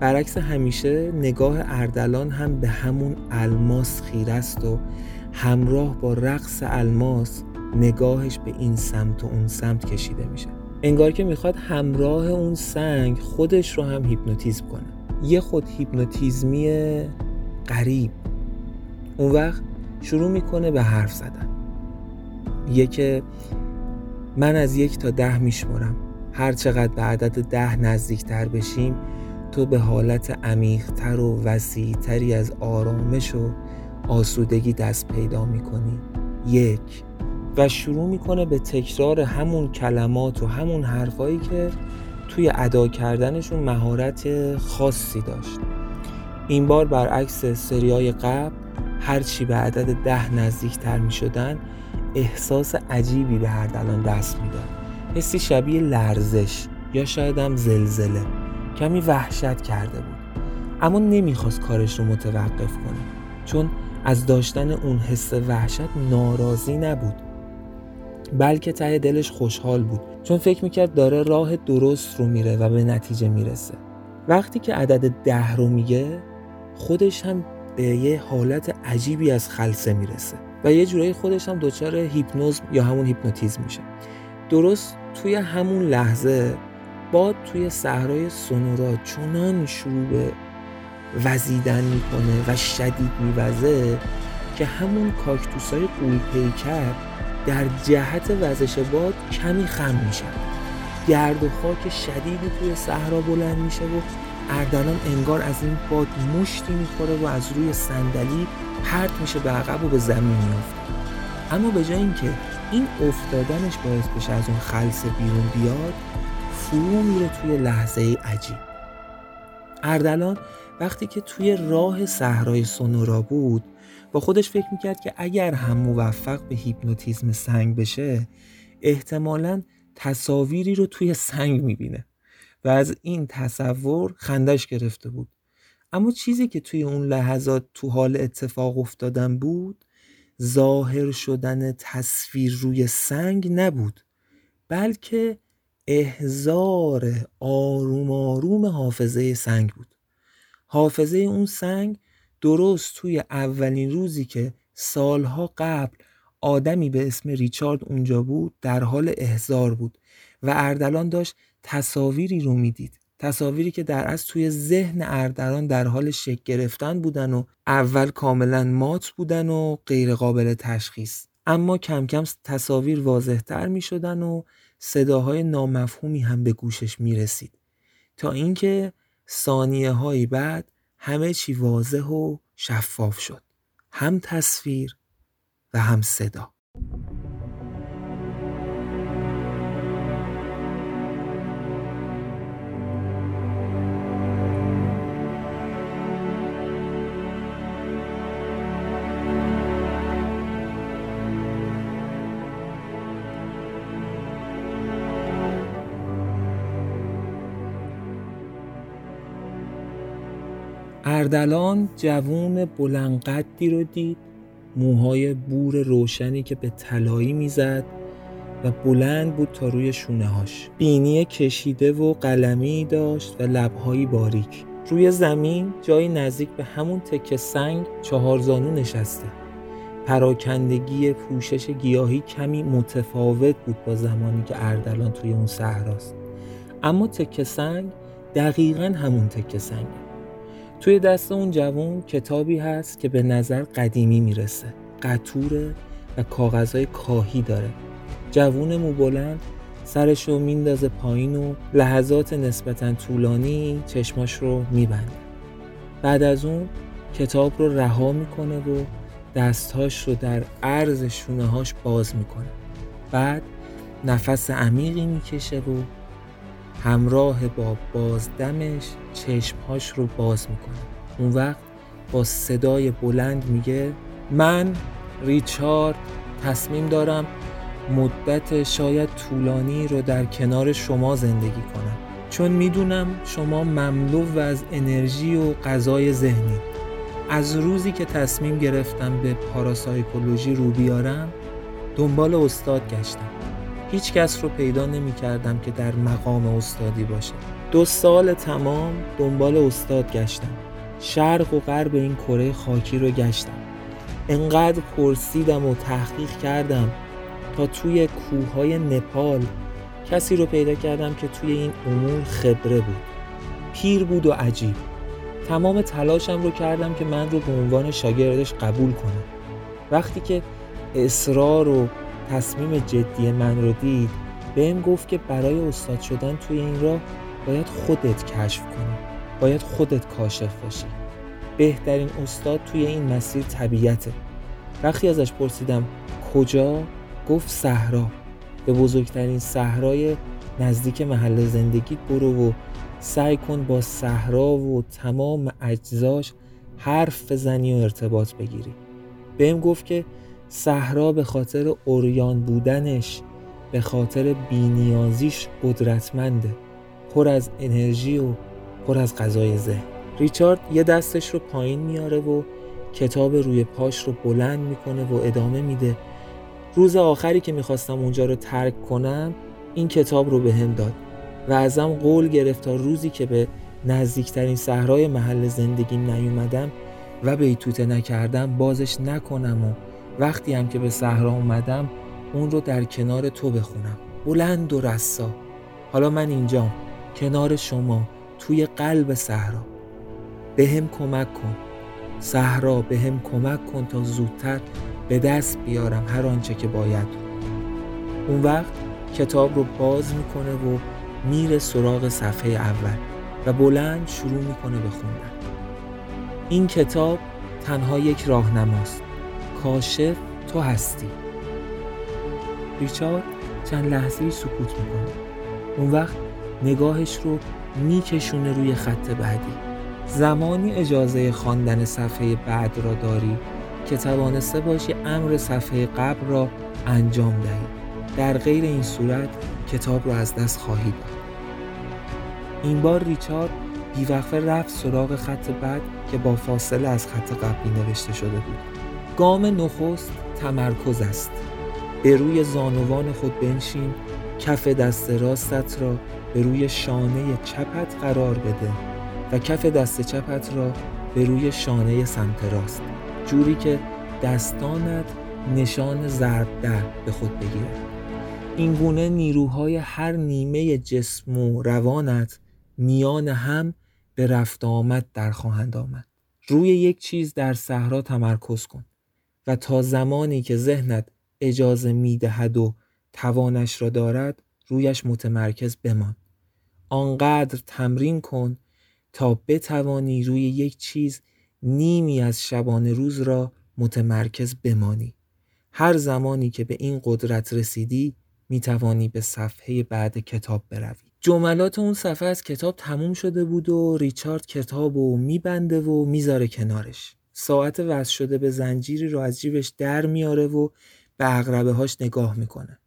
برعکس همیشه نگاه اردلان هم به همون الماس خیره است و همراه با رقص الماس نگاهش به این سمت و اون سمت کشیده میشه. انگار که می‌خواد همراه اون سنگ خودش رو هم هیپنوتیزم کنه. یه خود هیپنوتیزمی قریب اون وقت شروع می‌کنه به حرف زدن. یه که من از یک تا ده میشمرم هر چقدر به عدد ده نزدیکتر بشیم تو به حالت عمیقتر و وسیعتری از آرامش و آسودگی دست پیدا می‌کنی. یک. و شروع می‌کنه به تکرار همون کلمات و همون حرفایی که توی ادا کردنشون مهارت خاصی داشت. این بار برعکس سریای قبل هرچی به عدد ده نزدیکتر می شدن احساس عجیبی به هر دلان دست می‌داد حسی شبیه لرزش یا شاید هم زلزله. کمی وحشت کرده بود. اما نمی‌خواست کارش رو متوقف کنه. چون از داشتن اون حس وحشت ناراضی نبود. بلکه ته دلش خوشحال بود. چون فکر می‌کرد داره راه درست رو میره و به نتیجه می‌رسه. وقتی که عدد ده رو میگه خودش هم به یه حالت عجیبی از خلصه می‌رسه و یه جورایی خودش هم دچار هیپنوز یا همون هیپنوتیزم میشه. درست توی همون لحظه باد توی صحرای سونورا چنان شروع به وزیدن می‌کنه و شدید میوزه که همون کاکتوسای قول پیکر در جهت وزش باد کمی خم میشه. گرد و خاک شدیدی توی صحرا بلند میشه و اردلان انگار از این باد مشتی می‌خوره و از روی صندلی پرت میشه به عقب و به زمین میافته. اما به جای اینکه این افتادنش باعث بشه از اون خلص بیرون بیاد فرو میره توی لحظه عجیب. اردلان وقتی که توی راه صحرای سونورا بود با خودش فکر می‌کرد که اگر هم موفق به هیپنوتیزم سنگ بشه احتمالا تصاویری رو توی سنگ می‌بینه. و از این تصور خندش گرفته بود. اما چیزی که توی اون لحظات تو حال اتفاق افتادن بود ظاهر شدن تصویر روی سنگ نبود بلکه احزار آروم آروم حافظه سنگ بود. حافظه اون سنگ درست توی اولین روزی که سالها قبل آدمی به اسم ریچارد اونجا بود در حال احزار بود و اردلان داشت تصاویری رو می‌دید. تصاویری که در از توی ذهن اردلان در حال شکل گرفتن بودن و اول کاملا مات بودن و غیر قابل تشخیص. اما کم کم تصاویر واضحتر می شدن و صداهای نامفهومی هم به گوشش می رسید تا اینکه ثانیه هایی بعد همه چی واضح و شفاف شد. هم تصویر و هم صدا. اردلان جوون بلندقدی رو دید موهای بور روشنی که به طلایی می‌زد و بلند بود تا روی شونه هاش بینی کشیده و قلمی داشت و لبهایی باریک. روی زمین جایی نزدیک به همون تکه سنگ چهارزانو نشسته. پراکندگی پوشش گیاهی کمی متفاوت بود با زمانی که اردلان توی اون صحراست. اما تکه سنگ دقیقا همون تکه سنگه. توی دست اون جوون کتابی هست که به نظر قدیمی می‌رسه. قطوره و کاغذهای کاهی داره. جوون موبلند سرش رو میندازه پایین و لحظات نسبتا طولانی چشماش رو میبنده. بعد از اون کتاب رو رها می‌کنه و دستهاش رو در عرض شونه هاش باز می‌کنه. بعد نفس عمیقی می‌کشه و همراه با بازدمش چشمهاش رو باز می‌کنه. اون وقت با صدای بلند میگه من ریچارد تصمیم دارم مدت شاید طولانی رو در کنار شما زندگی کنم. چون می‌دونم شما مملو از انرژی و غذای ذهنی. از روزی که تصمیم گرفتم به پاراسایکولوژی رو بیارم دنبال استاد گشتم. هیچ کس رو پیدا نمی کردم که در مقام استادی باشه. دو سال تمام دنبال استاد گشتم. شرق و غرب این کره خاکی رو گشتم. انقدر پرسیدم و تحقیق کردم تا توی کوههای نپال کسی رو پیدا کردم که توی این امور خبره بود. پیر بود و عجیب. تمام تلاشم رو کردم که من رو به عنوان شاگردش قبول کنه وقتی که اصرار و تصمیم جدی من رو دید بهم گفت که برای استاد شدن توی این راه باید خودت کشف کنی باید خودت کاشف باشی. بهترین استاد توی این مسیر طبیعته. وقتی ازش پرسیدم کجا؟ گفت صحرا. به بزرگترین صحرای نزدیک محل زندگیت برو و سعی کن با صحرا و تمام اجزاش حرف بزنی و ارتباط بگیری. بهم گفت که صحرا به خاطر اوریان بودنش به خاطر بینیازیش قدرتمنده. پر از انرژی و پر از غذای ذهن. ریچارد یه دستش رو پایین میاره و کتاب روی پاش رو بلند می‌کنه و ادامه میده. روز آخری که می‌خواستم اونجا رو ترک کنم این کتاب رو به هم داد و ازم قول گرفت تا روزی که به نزدیکترین صحرای محل زندگی نیومدم و بیتوته نکردم بازش نکنم و وقتی هم که به صحرا اومدم اون رو در کنار تو بخونم. بلند و رسا. حالا من اینجام کنار شما توی قلب صحرا. به هم کمک کن. صحرا به هم کمک کن تا زودتر به دست بیارم هر آنچه که باید. اون وقت کتاب رو باز می‌کنه و میره سراغ صفحه اول و بلند شروع می‌کنه به خوندن. این کتاب تنها یک راهنماست. کاشف تو هستی. ریچارد چند لحظه سکوت می‌کنه. اون وقت نگاهش رو میکشونه روی خط بعدی. زمانی اجازه خواندن صفحه بعد را داری که توانسته باشی امر صفحه قبل را انجام دهی. در غیر این صورت کتاب را از دست خواهی داد. این بار ریچارد بیوقفه رفت سراغ خط بعد که با فاصله از خط قبلی نوشته شده بود. گام نخست تمرکز است. به روی زانوان خود بنشین کف دست راستت را به روی شانه چپت قرار بده و کف دست چپت را به روی شانه سمت راست. جوری که دستانت نشان ضرب در به خود بگیرد این گونه نیروهای هر نیمه جسم و روانت میان هم به رفت آمد در خواهند آمد. روی یک چیز در صحرا تمرکز کن. و تا زمانی که ذهنت اجازه می‌دهد و توانش را دارد رویش متمرکز بمان. آنقدر تمرین کن تا بتوانی روی یک چیز نیمی از شبانه روز را متمرکز بمانی. هر زمانی که به این قدرت رسیدی می توانی به صفحه بعد کتاب بروی. جملات اون صفحه از کتاب تموم شده بود و ریچارد کتاب رو میبنده و می‌ذاره کنارش. ساعت وصل شده به زنجیری رو از جیبش در میاره و به اقربه هاش نگاه می‌کنه.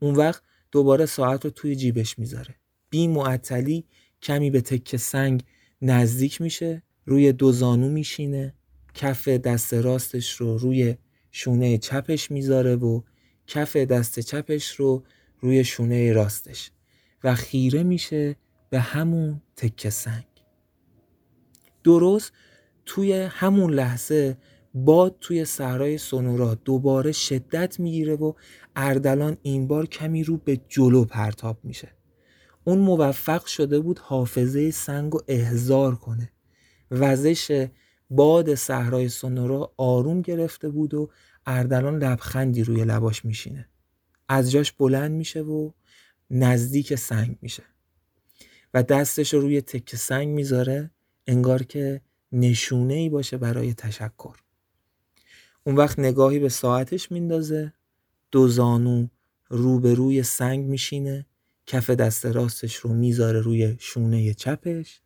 اون وقت دوباره ساعت رو توی جیبش می‌ذاره. بی معطلی کمی به تکه سنگ نزدیک میشه روی دو زانو میشینه کف دست راستش رو روی شونه چپش می‌ذاره و کف دست چپش رو روی شونه راستش و خیره میشه به همون تکه سنگ. درست توی همون لحظه باد توی صحرای سونورا دوباره شدت می‌گیره و اردلان این بار کمی رو به جلو پرتاب میشه. اون موفق شده بود حافظه سنگ و احزار کنه. وزش باد صحرای سونورا آروم گرفته بود و اردلان لبخندی روی لباش میشینه. از جاش بلند میشه و نزدیک سنگ میشه و دستش رو روی تکه سنگ می‌ذاره انگار که نشونه ای باشه برای تشکر. اون وقت نگاهی به ساعتش میندازه دو زانو روبروی سنگ میشینه کف دست راستش رو می‌ذاره روی شونه چپش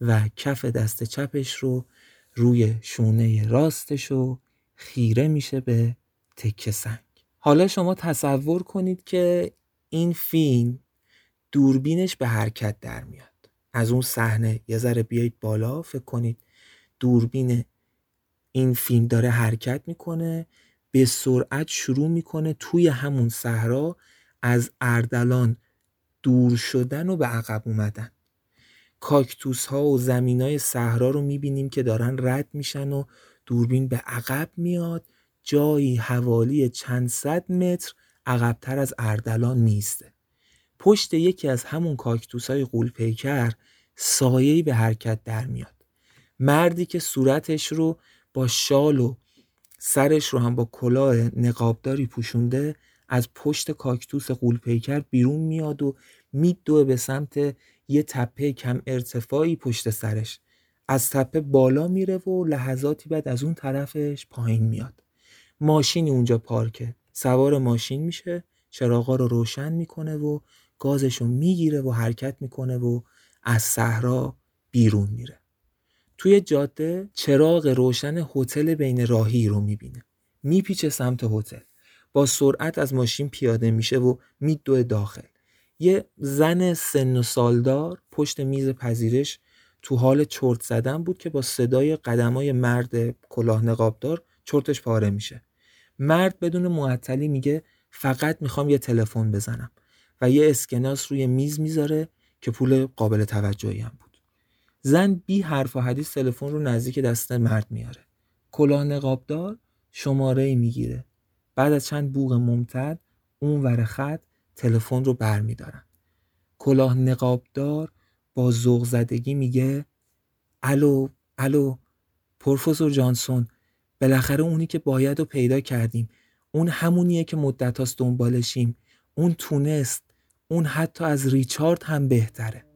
و کف دست چپش رو روی شونه راستش رو خیره میشه به تکه سنگ. حالا شما تصور کنید که این فیلم دوربینش به حرکت در میاد. از اون صحنه یه ذره بیایید بالا فکر کنید دوربین این فیلم داره حرکت می‌کنه به سرعت شروع می‌کنه توی همون صحرا از اردلان دور شدن و به عقب اومدن. کاکتوس ها و زمین های صحرا رو می‌بینیم که دارن رد میشن و دوربین به عقب میاد. جایی حوالی چند صد متر عقبتر از اردلان میسته پشت یکی از همون کاکتوس های قولپیکر سایهی به حرکت در میاد. مردی که صورتش رو با شال و سرش رو هم با کلاه نقابداری پوشونده از پشت کاکتوس قولپیکر بیرون میاد و میدوه به سمت یه تپه کم ارتفاعی پشت سرش. از تپه بالا میره و لحظاتی بعد از اون طرفش پایین میاد. ماشینی اونجا پارکه. سوار ماشین میشه چراغا رو روشن می‌کنه و گازش رو می‌گیره و حرکت می‌کنه و از صحرا بیرون میره. توی جاده چراغ روشن هتل بین راهی رو می‌بینه. میپیچه سمت هتل. با سرعت از ماشین پیاده میشه و میدوه داخل. یه زن سن و سالدار پشت میز پذیرش تو حال چرت زدن بود که با صدای قدمای مرد کلاه نقابدار چرتش پاره میشه. مرد بدون معطلی میگه فقط می‌خوام یه تلفن بزنم و یه اسکناس روی میز می‌ذاره که پول قابل توجهی هم زن بی حرف و حدیث تلفن رو نزدیک دست مرد میاره. کلاه نقابدار شماره می‌گیره. بعد از چند بوغ ممتد اون ور خط تلفن رو برمیدارن. کلاه نقابدار با ذوق زدگی میگه الو الو پروفسور جانسون بالاخره اونی که باید و پیدا کردیم. اون همونیه که مدت هاست دنبالشیم. اون تونست. اون حتی از ریچارد هم بهتره.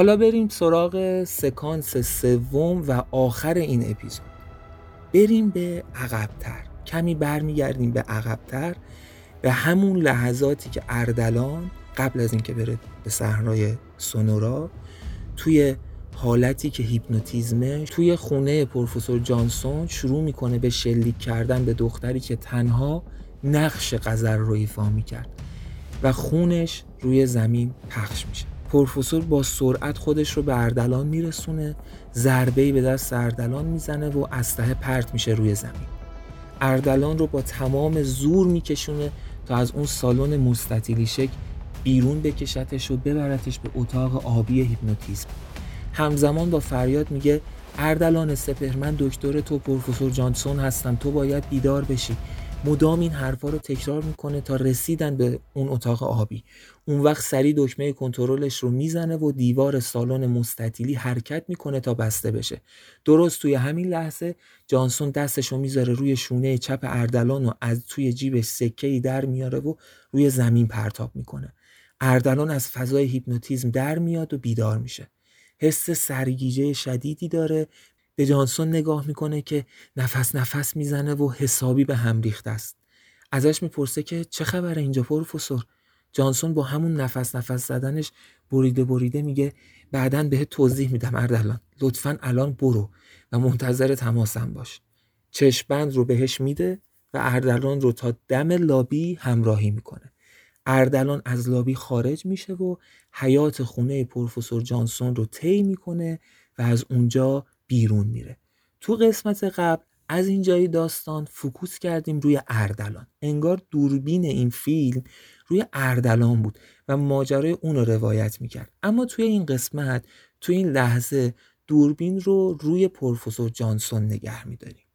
حالا بریم سراغ سکانس سوم و آخر این اپیزود. بریم به عقبتر. کمی برمیگردیم به عقبتر. به همون لحظاتی که اردلان قبل از اینکه بره به صحرای سونورا توی حالتی که هیپنوتیزمه توی خونه پروفسور جانسون شروع می‌کنه به شلیک کردن به دختری که تنها نقش قذر رو ایفا می‌کرد و خونش روی زمین پخش میشه. پروفسور با سرعت خودش رو به اردلان میرسونه ضربه به دست اردلان می‌زنه و اسلحه پرت میشه روی زمین. اردلان رو با تمام زور میکشونه تا از اون سالن مستطیلی شک بیرون بکشتش و ببرتش به اتاق آبی هیپنوتیزم. همزمان با فریاد میگه اردلان من دکتر تو پروفسور جانسون هستم تو باید بیدار بشی. مدام این حرفا رو تکرار می‌کنه تا رسیدن به اون اتاق آبی. اون وقت سری دکمه کنترلش رو می‌زنه و دیوار سالن مستطیلی حرکت می‌کنه تا بسته بشه. درست توی همین لحظه جانسون دستش رو می‌ذاره روی شونه چپ اردلان و از توی جیبش سکه در میاره و روی زمین پرتاب می‌کنه. اردلان از فضای هیپنوتیزم در میاد و بیدار میشه. حس سرگیجه شدیدی داره به جانسون نگاه می‌کنه که نفس نفس می‌زنه و حسابی به هم ریخته است. ازش می‌پرسه که چه خبره اینجا پروفسور؟ جانسون با همون نفس نفس زدنش بریده بریده میگه بعدا بهت توضیح میدم اردلان. لطفا الان برو و منتظر تماسم باش. چشمبند رو بهش میده و اردلان رو تا دم لابی همراهی می‌کنه. اردلان از لابی خارج میشه و حیات خونه پروفسور جانسون رو طی می‌کنه و از اونجا بیرون میره. تو قسمت قبل از اینجای داستان فکوس کردیم روی اردلان. انگار دوربین این فیلم روی اردلان بود و ماجرای اون رو روایت می‌کرد. اما توی این قسمت توی این لحظه دوربین رو روی پروفسور جانسون نگه میداریم.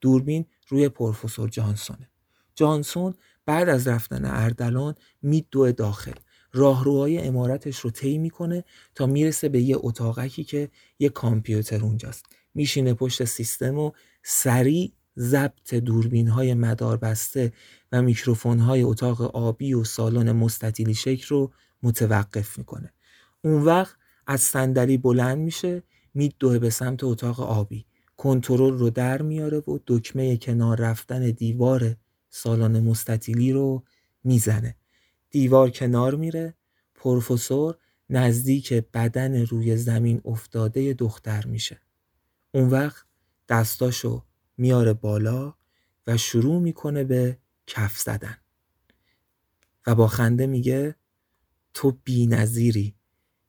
دوربین روی پروفسور جانسونه. جانسون بعد از رفتن اردلان میدوه داخل. راهروهای امارتش رو طی می‌کنه تا می‌رسه به یه اتاقکی که یه کامپیوتر اونجاست. میشینه پشت سیستم و سریع ضبط دوربین های مدار بسته و میکروفون های اتاق آبی و سالن مستطیلی شکل رو متوقف می‌کنه. اون وقت از صندلی بلند میشه میدوه به سمت اتاق آبی. کنترل رو در میاره و دکمه کنار رفتن دیوار سالن مستطیلی رو می‌زنه. دیوار کنار میره. پروفسور نزدیک بدن روی زمین افتاده دختر میشه. اون وقت دستاشو میاره بالا و شروع می‌کنه به کف زدن. و با خنده میگه تو بی نظیری.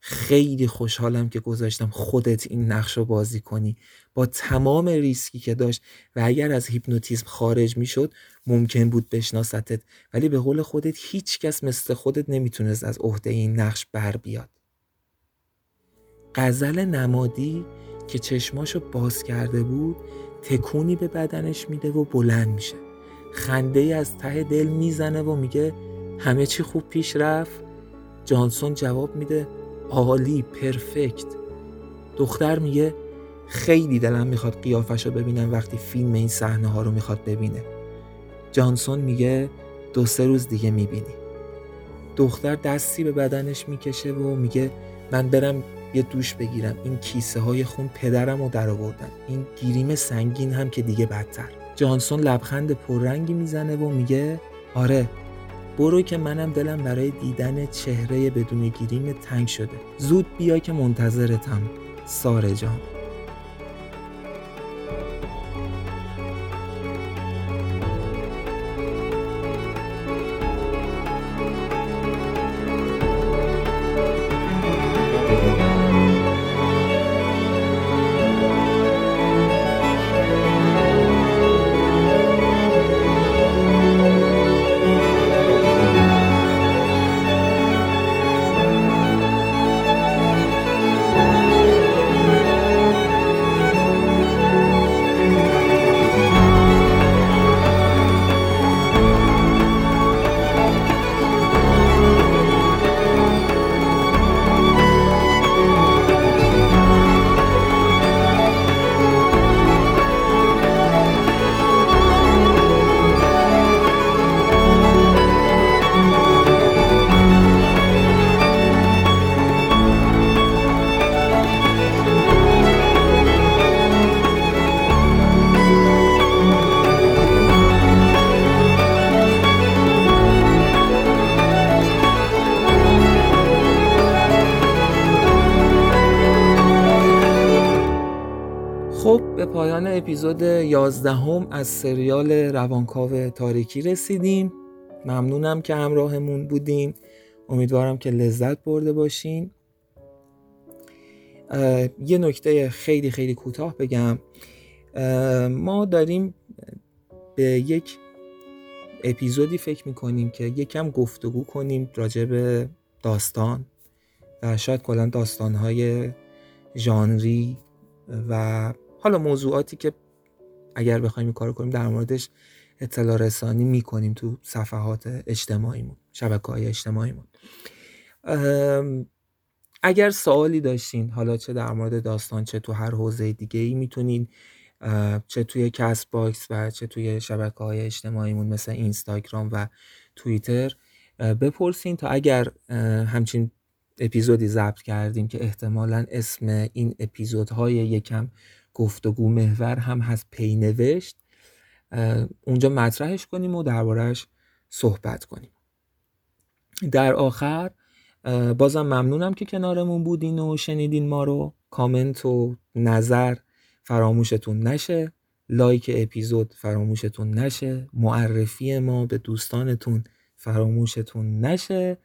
خیلی خوشحالم که گذاشتم خودت این نقش رو بازی کنی. با تمام ریسکی که داشت و اگر از هیپنوتیزم خارج می‌شد ممکن بود بشناستت. ولی به قول خودت هیچ کس مثل خودت نمی‌تونست از عهده این نقش بر بیاد. غزل نمادی که چشماشو باز کرده بود تکونی به بدنش میده و بلند میشه. خنده از ته دل می‌زنه و میگه همه چی خوب پیش رفت؟ جانسون جواب میده عالی پرفکت. دختر میگه خیلی دلم می‌خواد قیافش رو ببینم وقتی فیلم این صحنه ها رو می‌خواد ببینه. جانسون میگه دو سه روز دیگه می‌بینی. دختر دستی به بدنش می‌کشه و میگه من برم یه دوش بگیرم. این کیسه های خون پدرم رو در آوردن این گیریم سنگین هم که دیگه بدتر. جانسون لبخند پررنگی می‌زنه و میگه آره برو که منم دلم برای دیدن چهره بدون گیریم تنگ شده. زود بیا که منتظرتم ساره جان. اپیزود 11 هم از سریال روانکاو تاریکی رسیدیم. ممنونم که همراهمون بودین. امیدوارم که لذت برده باشین. یه نکته خیلی خیلی کوتاه بگم. ما داریم به یک اپیزودی فکر می‌کنیم که یکم گفتگو کنیم راجع به داستان و شاید کلا داستانهای ژانری و حالا موضوعاتی که اگر بخوایم این کارو کنیم در موردش اطلاع رسانی می‌کنیم تو صفحات اجتماعیمون شبکه های اجتماعیمون اگر سوالی داشتین حالا چه در مورد داستان چه تو هر حوزه دیگه ای می‌تونین چه توی Castbox و چه توی شبکه های اجتماعیمون مثل اینستاگرام و توییتر بپرسین تا اگر همچین اپیزودی ضبط کردیم که احتمالا اسم این اپیزودهای یکم گفتگو محور هم هست پی نوشت. اونجا مطرحش کنیم و دربارهش صحبت کنیم. در آخر بازم ممنونم که کنارمون بودین و شنیدین ما رو. کامنت و نظر فراموشتون نشه. لایک اپیزود فراموشتون نشه. معرفی ما به دوستانتون فراموشتون نشه.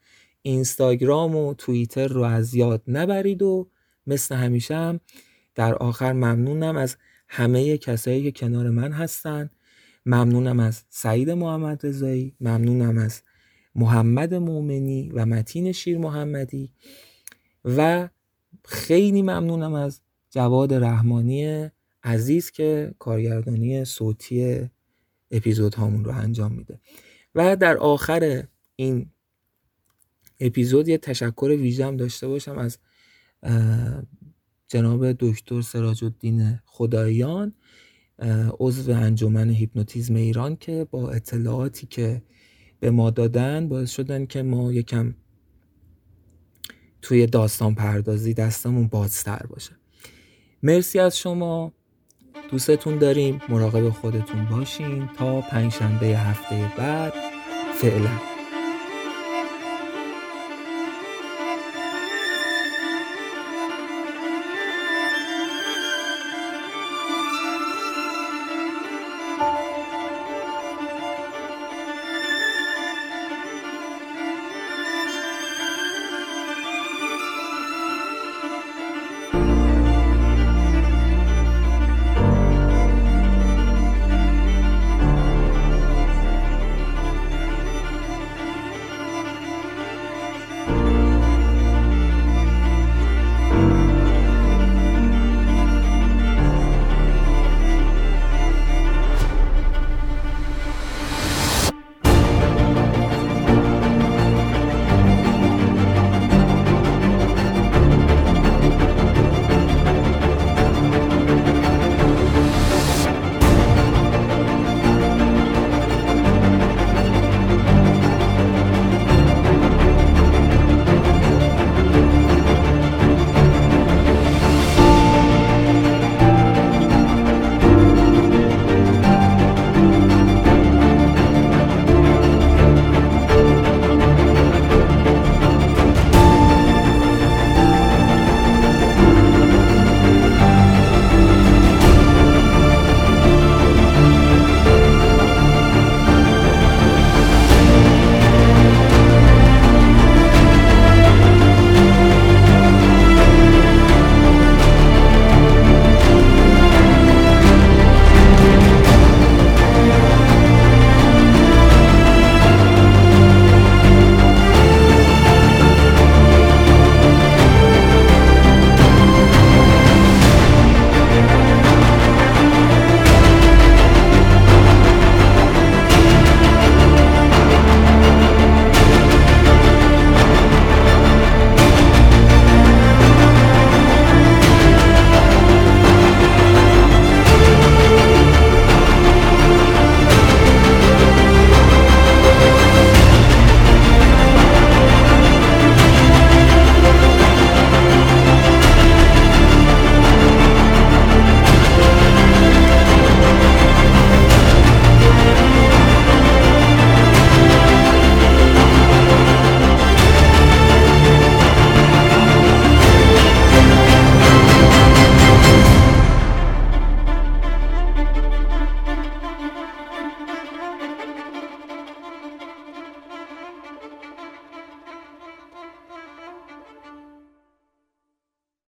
اینستاگرام و توییتر رو از یاد نبرید و مثل همیشه هم در آخر ممنونم از همه کسایی که کنار من هستن. ممنونم از سعید محمد رضایی. ممنونم از محمد مومنی و متین شیر محمدی. و خیلی ممنونم از جواد رحمانی عزیز که کارگردانی صوتی اپیزود هامون رو انجام میده. و در آخر این اپیزود یه تشکر ویژم داشته باشم از جناب دکتر سراج الدین خداییان عضو انجمن هیپنوتیزم ایران که با اطلاعاتی که به ما دادن باعث شدن که ما یکم توی داستان پردازی دستمون بازتر باشه. مرسی از شما. دوستتون داریم. مراقب خودتون باشین. تا پنجشنبه هفته بعد. فعلا.